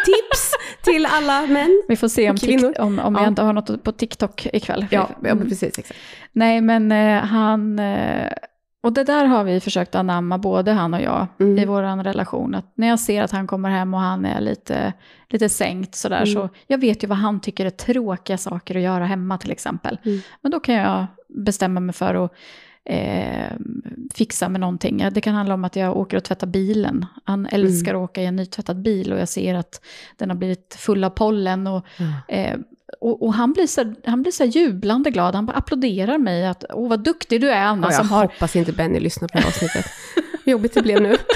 tips till alla män. Vi får se om, tic, om, om Ja. jag inte har något på TikTok ikväll. Ja, ja Mm. precis. Exakt. Nej, men eh, han... Eh, och det där har vi försökt anamma, både han och jag, Mm. i vår relation. Att när jag ser att han kommer hem och han är lite, lite sänkt sådär, Mm. så jag vet ju vad han tycker är tråkiga saker att göra hemma till exempel. Mm. Men då kan jag bestämma mig för att eh, fixa med någonting. Det kan handla om att jag åker och tvättar bilen. Han älskar Mm. att åka i en nytvättad bil och jag ser att den har blivit full av pollen. Och, eh, och, och han blir så, han blir så jublande glad, han bara applåderar mig att åh vad duktig du är Anna Ja, jag som har... hoppas inte Benny lyssnar på det här avsnittet. Jobbigt det blev nu. (laughs)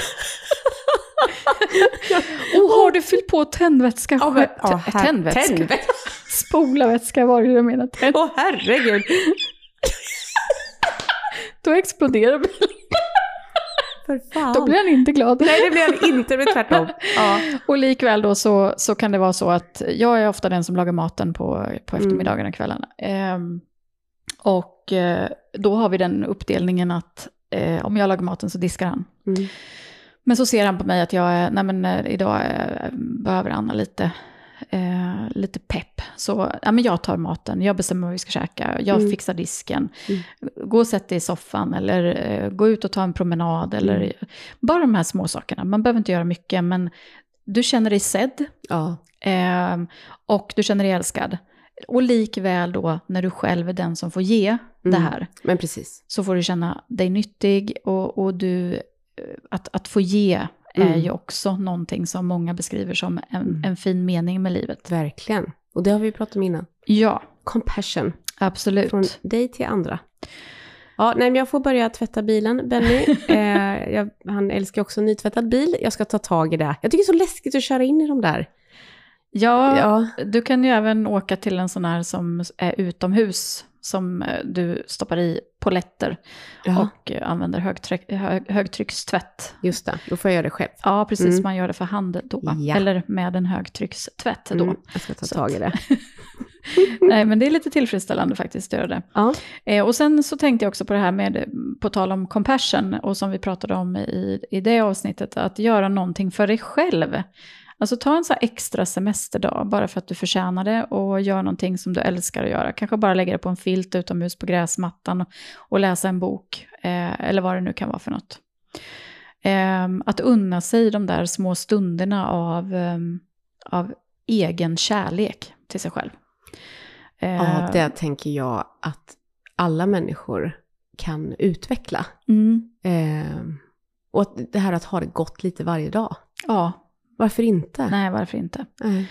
Och har du fyllt på tändvätska? Ja, men- ja, här- tändvätska? tändvätska. (laughs) Spolarvätska var det jag menade. Åh herregud. Då exploderar bilen. För fan. Då blir han inte glad. Nej, det blev han inte, men tvärtom. Ja. Och likväl då så, så kan det vara så att jag är ofta den som lagar maten på, på eftermiddagarna och kvällarna. Ehm, och eh, då har vi den uppdelningen att eh, om jag lagar maten så diskar han. Mm. Men så ser han på mig att jag är, nej men eh, idag eh, behöver Anna lite, eh, lite pepp. Så ja, men jag tar maten, jag bestämmer vad vi ska käka, jag Mm. fixar disken. Mm. Gå och sätt dig i soffan eller eh, gå ut och ta en promenad. Eller, Mm. Bara de här små sakerna, man behöver inte göra mycket men du känner dig sedd Ja. eh, och du känner dig älskad. Och likväl då när du själv är den som får ge det Mm. här Men precis. så får du känna dig nyttig och, och du, eh, att, att få ge är Mm. ju också någonting som många beskriver som en, Mm. en fin mening med livet. Verkligen. Och det har vi pratat om innan. Ja, Compassion. absolut. Från dig till andra. Ja, nej, men jag får börja tvätta bilen, Benny. (laughs) eh, jag, han älskar också nytvättad bil. Jag ska ta tag i det. Jag tycker det är så läskigt att köra in i de där. Ja, Ja. du kan ju även åka till en sån här som är utomhus, som eh, du stoppar i poletter Ja, och eh, använder högtryck, hög, högtryckstvätt. just det. Då får jag göra det själv. Ja, precis, Mm. man gör det för hand då, Ja. eller med en högtryckstvätt då. Mm, jag ska ta Så tag i det. (laughs) Nej, men det är lite tillfredsställande faktiskt att göra det. Ja. Eh, och sen så tänkte jag också på det här med, på tal om compassion, och som vi pratade om i, i det avsnittet, att göra någonting för dig själv. Alltså ta en så extra semesterdag, bara för att du förtjänar det, och gör någonting som du älskar att göra. Kanske bara lägga det på en filt utomhus på gräsmattan och, läsa en bok, eh, eller vad det nu kan vara för något. Eh, att unna sig de där små stunderna av, eh, av egen kärlek till sig själv. Ja, det tänker jag att alla människor kan utveckla. mm, Eh, och det här att ha det gott lite varje dag. ja, Varför inte? nej varför inte. Nej.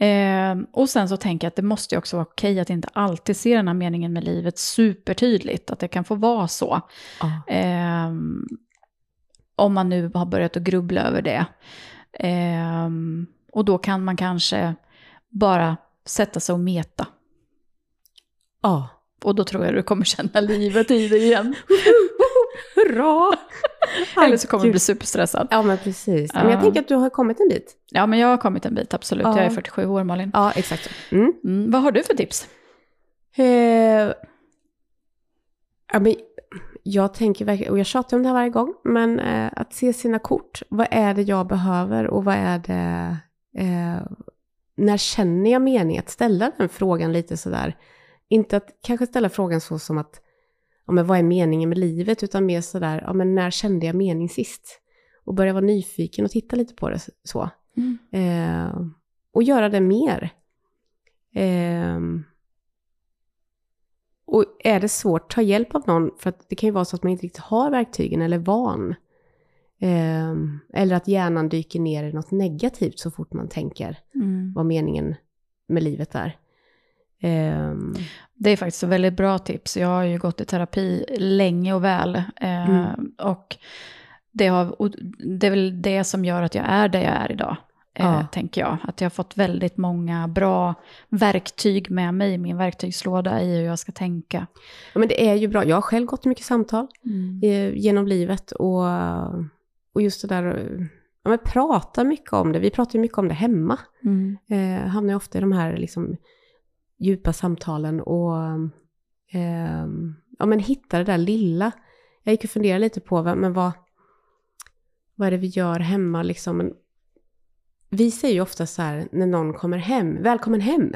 Eh, och sen så tänker jag att det måste ju också vara okej att inte alltid se den här meningen med livet supertydligt, att det kan få vara så. Eh, om man nu har börjat att grubbla över det. Eh, och då kan man kanske bara sätta sig och meta. ja. Och då tror jag du kommer känna livet i dig igen. Hurra! (laughs) Eller så kommer du bli superstressad. Ja, men precis. Men jag tänker att du har kommit en bit. Ja, men jag har kommit en bit, absolut. Ja. Jag är 47 år, Malin. Ja, exakt. Mm. Mm, vad har du för tips? Eh, ja, men jag tänker verkligen, och jag tjatar om det här varje gång, men eh, att se sina kort. Vad är det jag behöver och vad är det... Eh, när känner jag mening att ställa den frågan lite sådär? Inte att kanske ställa frågan så som att, ja men vad är meningen med livet? Utan mer sådär, ja men när kände jag mening sist? Och börja vara nyfiken och titta lite på det så. Mm. Eh, och göra det mer. Eh, och är det svårt, ta hjälp av någon, för att det kan ju vara så att man inte riktigt har verktygen eller van. Eh, eller att hjärnan dyker ner i något negativt så fort man tänker Mm. vad meningen med livet är. Eh, Det är faktiskt ett väldigt bra tips. Jag har ju gått i terapi länge och väl. Eh, Mm. Och det, har, och det är väl det som gör att jag är där jag är idag. Eh, Ja. Tänker jag. Att jag har fått väldigt många bra verktyg med mig i min verktygslåda i hur jag ska tänka. ja, men det är ju bra. Jag har själv gått i mycket samtal eh, genom livet och, och just det där, ja men prata mycket om det. Vi pratar ju mycket om det hemma. Mm. eh, hamnar ju ofta i de här liksom, djupa samtalen och eh, ja, men hitta det där lilla. Jag gick och funderade lite på vad, men vad, vad är det vi gör hemma liksom. Men vi säger ju ofta så här när någon kommer hem, välkommen hem.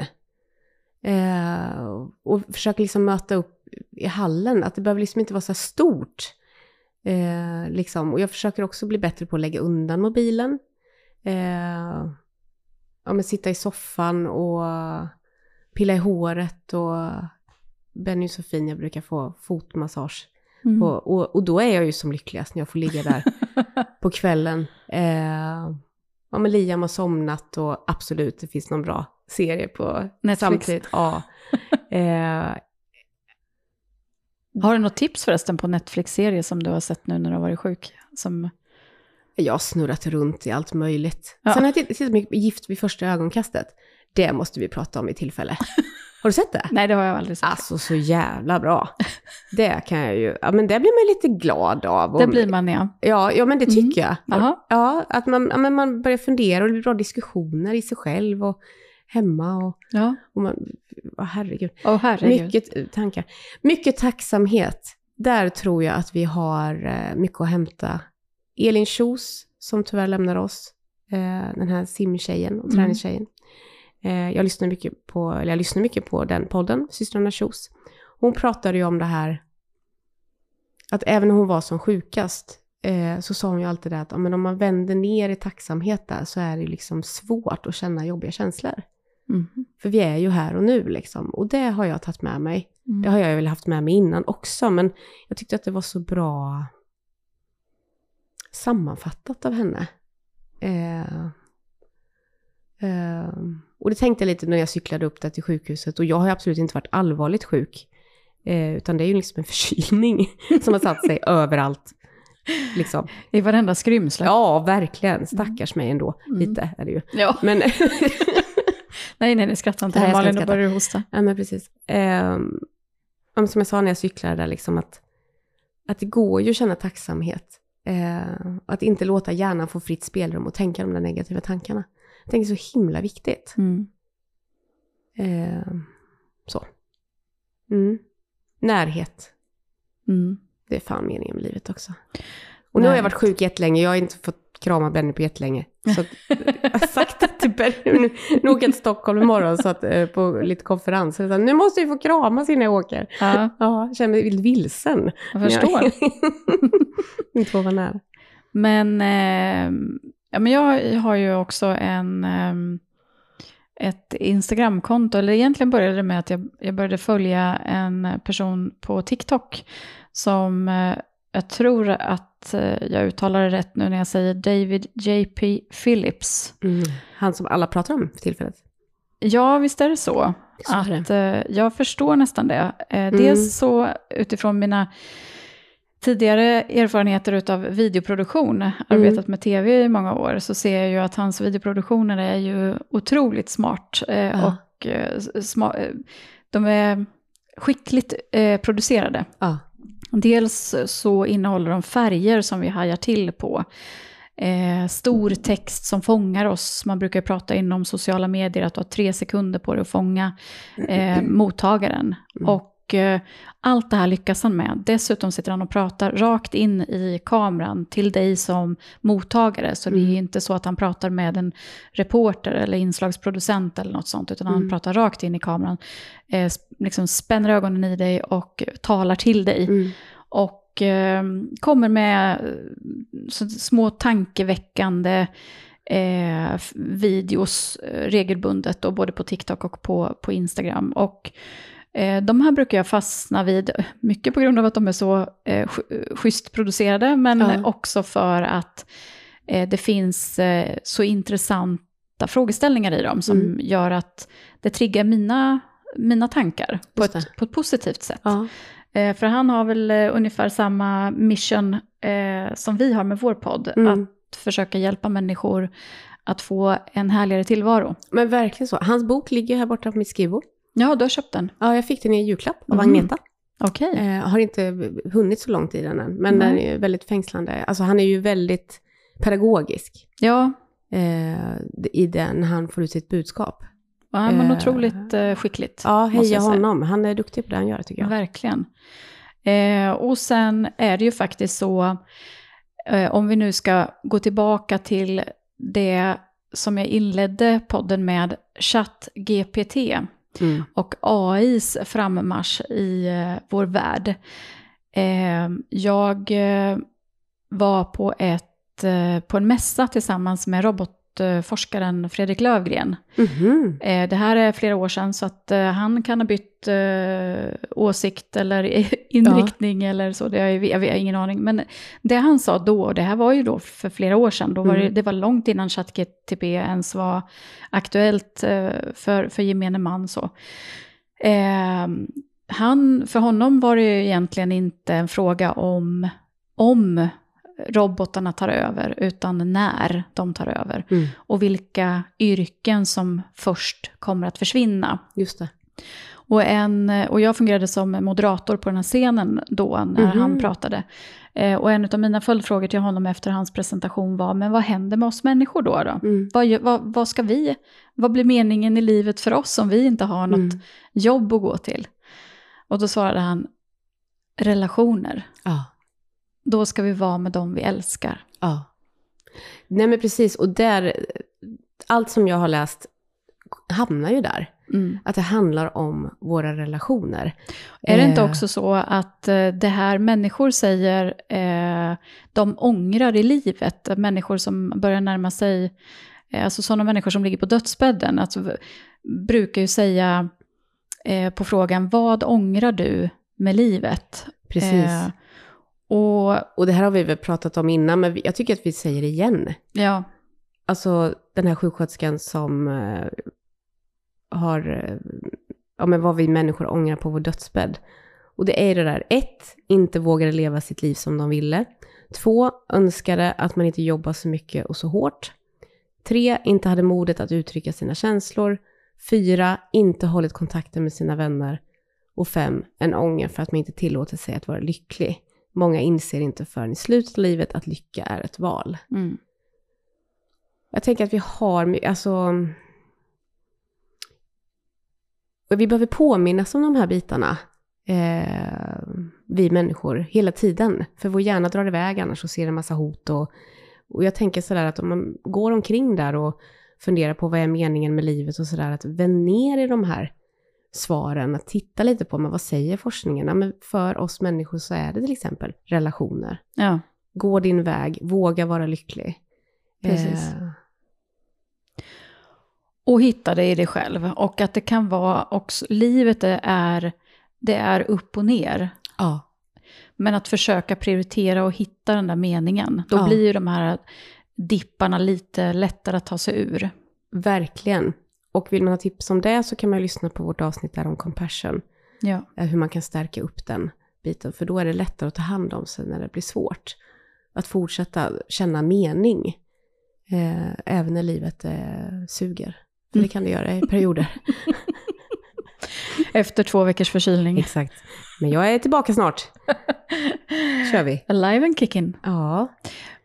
Eh, och försöker liksom möta upp i hallen, att det behöver liksom inte vara så här stort. Eh, liksom. Och jag försöker också bli bättre på att lägga undan mobilen. Eh, ja, men sitta i soffan och pilla i håret och Benny är så fin, jag brukar få fotmassage. Mm. Och, och, och då är jag ju som lyckligast när jag får ligga där (laughs) på kvällen. Eh, ja, men Liam har somnat och absolut, det finns någon bra serie på Netflix. samtidigt. Ja. (laughs) Eh, Har du något tips förresten på Netflix-serie som du har sett nu när du har varit sjuk? Som... jag har snurrat runt i allt möjligt. Ja. Sen har jag titt- tittat mycket på Gift vid första ögonkastet. Det måste vi prata om i tillfälle. Har du sett det? (laughs) Nej, det har jag aldrig sett. Alltså så jävla bra. Det kan jag ju, ja men det blir man lite glad av. det blir man, ja. Ja, ja men det tycker jag. Jaha. Ja, att man, ja, men man börjar fundera och det blir bra diskussioner i sig själv och hemma och, Ja, och man, oh, herregud. åh herregud. Mycket tankar. Mycket tacksamhet. Där tror jag att vi har eh, mycket att hämta. Elin Kjos, som tyvärr lämnar oss, eh, den här simtjejen och Mm. träningstjejen. Eh, jag lyssnar mycket på, eller jag lyssnar mycket på den podden, systrarna Kjos. Hon pratade ju om det här, att även när hon var som sjukast, eh, så sa hon ju alltid det att men om man vänder ner i tacksamhet där så är det liksom svårt att känna jobbiga känslor. Mm. För vi är ju här och nu liksom. Och det har jag tagit med mig. Mm. Det har jag väl haft med mig innan också, men jag tyckte att det var så bra sammanfattat av henne. Eh, eh, och det tänkte jag lite när jag cyklade upp där till sjukhuset. Och jag har absolut inte varit allvarligt sjuk. Eh, utan det är ju liksom en (laughs) förkylning som har satt sig (laughs) överallt. Liksom. I varenda skrymsle. Ja, verkligen. Stackars mig ändå. Mm. Lite är det ju. Ja. Men (laughs) Nej, nej, nej, skratta inte. Nej, Malin, då börjar du hosta. Ja, men precis. Um, som jag sa när jag cyklade där, liksom att, att det går ju att känna tacksamhet. Eh, att inte låta hjärnan få fritt spelrum och tänka de där negativa tankarna. Jag tänker så himla viktigt. Mm. Eh, så. Mm. Närhet. Mm. Det är fan meningen med livet också. Och nu har jag varit sjuk jättelänge. Jag har inte fått krama Benny på jättelänge. Så att, (laughs) jag har sagt det till Benny. (laughs) Nu, nu åker jag till Stockholm imorgon så att, eh, på lite konferenser. Så nu måste vi få kramas innan jag åker. Ja, Ja, jag känner mig lite vilsen. jag förstår. (laughs) inte få vara nära. Men, eh, ja, men jag har ju också en, eh, ett Instagramkonto, eller egentligen började det med att jag, jag började följa en person på TikTok som eh, jag tror att eh, jag uttalar det rätt nu när jag säger David JP Phillips. Mm. Han som alla pratar om för tillfället. Ja, visst är det så. Är det. att eh, jag förstår nästan det. Eh, Mm. Dels så utifrån mina tidigare erfarenheter av videoproduktion, Mm. arbetat med tv i många år, så ser jag ju att hans videoproduktioner är ju otroligt smart. Eh, Ja. och eh, sma- eh, de är skickligt eh, producerade. Ja. Dels så innehåller de färger som vi hajar till på. Eh, stor text som fångar oss. Man brukar prata inom sociala medier att du har tre sekunder på dig att fånga eh, (clears throat) mottagaren. Mm. Och eh, allt det här lyckas han med. Dessutom sitter han och pratar rakt in i kameran till dig som mottagare. Så det är Mm. inte så att han pratar med en reporter eller inslagsproducent eller något sånt, utan han Mm. pratar rakt in i kameran. Eh, liksom spänner ögonen i dig och talar till dig. Mm. Och eh, kommer med eh, små tankeväckande eh, videos eh, regelbundet, då, både på TikTok och på, på Instagram. Och de här brukar jag fastna vid, mycket på grund av att de är så eh, sch- schysst producerade, men Ja. också för att eh, det finns eh, så intressanta frågeställningar i dem som Mm. gör att det triggar mina, mina tankar på ett, på ett positivt sätt. Ja. Eh, för han har väl eh, ungefär samma mission eh, som vi har med vår podd. Mm. Att försöka hjälpa människor att få en härligare tillvaro. Men verkligen så. Hans bok ligger här borta på mitt skrivbord. Ja, du har köpt den. Ja, jag fick den i julklapp av Mm. Agneta. Okej. Eh, har inte hunnit så långt i den än, men Nej. den är ju väldigt fängslande. Alltså han är ju väldigt pedagogisk Ja, eh, i den han får ut sitt budskap. ja men Eh, otroligt eh, skickligt. Ja, heja honom. Han är duktig på det han gör tycker jag. Verkligen. Eh, och sen är det ju faktiskt så, eh, om vi nu ska gå tillbaka till det som jag inledde podden med, ChatGPT. Mm. och AIs frammarsch i eh, vår värld. Eh, jag eh, var på, ett, på en mässa tillsammans med robot robotforskaren Fredrik Lövgren. Mhm. Eh, det här är flera år sedan så att eh, han kan ha bytt eh, åsikt eller (laughs) inriktning eller så, det har jag, jag har ingen aning. Men det han sa då, och det här var ju då för flera år sedan, då var det, Mm. det var långt innan ChatGTP ens var aktuellt för, för gemene man. Så. Eh, han, för honom var det ju egentligen inte en fråga om, om robotarna tar över, utan när de tar över. Mm. Och vilka yrken som först kommer att försvinna. Just det. Och, en, och jag fungerade som moderator på den här scenen då, när Mhm. han pratade. Eh, och en av mina följdfrågor till honom efter hans presentation var, men vad händer med oss människor då? då? Mm. Vad, vad, vad ska vi, vad blir meningen i livet för oss om vi inte har något Mm. jobb att gå till? Och då svarade han, relationer. Ja. Då ska vi vara med dem vi älskar. Ja. Nej men precis, och där, allt som jag har läst hamnar ju där. Mm. Att det handlar om våra relationer. Är det inte Eh, också så att eh, det här människor säger, eh, de ångrar i livet, människor som börjar närma sig, alltså sådana människor som ligger på dödsbädden, alltså, brukar ju säga på frågan, vad ångrar du med livet? Precis. Och Och det här har vi väl pratat om innan, men jag tycker att vi säger det igen. ja, Alltså den här sjuksköterskan som eh, har, eh, ja men vad vi människor ångrar på vår dödsbädd. Och det är det där, ett, inte vågade leva sitt liv som de ville. Två, önskade att man inte jobbar så mycket och så hårt. Tre, inte hade modet att uttrycka sina känslor. Fyra, inte hållit kontakten med sina vänner. Och fem, en ånger för att man inte tillåter sig att vara lycklig. Många inser inte förrän i slutet av livet att lycka är ett val. mm, Jag tänker att vi har, alltså... Vi behöver påminnas om de här bitarna, eh, vi människor, hela tiden. För vår hjärna drar iväg annars och ser en massa hot. Och, och jag tänker sådär att om man går omkring där och funderar på vad är meningen med livet och sådär, att vänd ner i de här svaren, att titta lite på, men vad säger forskningen? Ja, men för oss människor så är det till exempel relationer. ja. Gå din väg, våga vara lycklig. Precis. Eh, Och hitta det i dig själv. Och att det kan vara också, livet är, det är upp och ner. ja. Men att försöka prioritera och hitta den där meningen. Då Ja. blir ju de här dipparna lite lättare att ta sig ur. Verkligen. Och vill man ha tips om det så kan man lyssna på vårt avsnitt där om compassion. Ja, eh, Hur man kan stärka upp den biten. För då är det lättare att ta hand om sig när det blir svårt. Att fortsätta känna mening. Eh, även när livet eh, suger. För det kan det göra i perioder. (laughs) (laughs) Efter två veckors förkylning. Exakt. Men jag är tillbaka snart. (laughs) kör vi. Alive and kicking. Ja,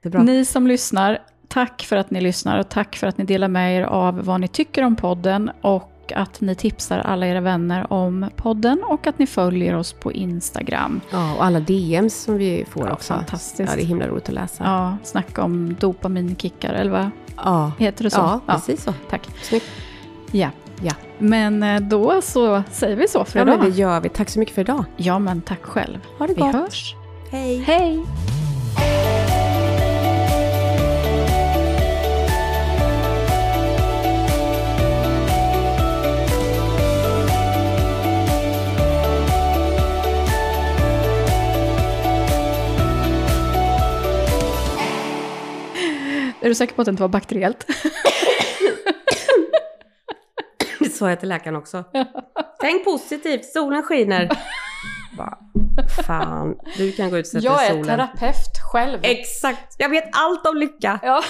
det är bra. Ni som lyssnar, tack för att ni lyssnar och tack för att ni delar med er av vad ni tycker om podden och att ni tipsar alla era vänner om podden och att ni följer oss på Instagram. Ja, och alla DMs som vi får Ja, också. fantastiskt. Ja, det är himla roligt att läsa. Ja, snacka om dopaminkickar, eller vad Ja, heter det så? ja precis så. Tack. Snyggt. Ja. Ja. Men eh, då så säger vi så för Ja, idag. men det gör vi. Tack så mycket för idag. Ja, men tack själv. Ha det Vi gott. hörs. Hej. Hej! Är du säker på att det inte var bakteriellt? Det sa jag till läkaren också. Tänk positivt, solen skiner. Bara, fan, du kan gå ut och sätta dig i solen. terapeut själv. Exakt, jag vet allt om lycka. Ja.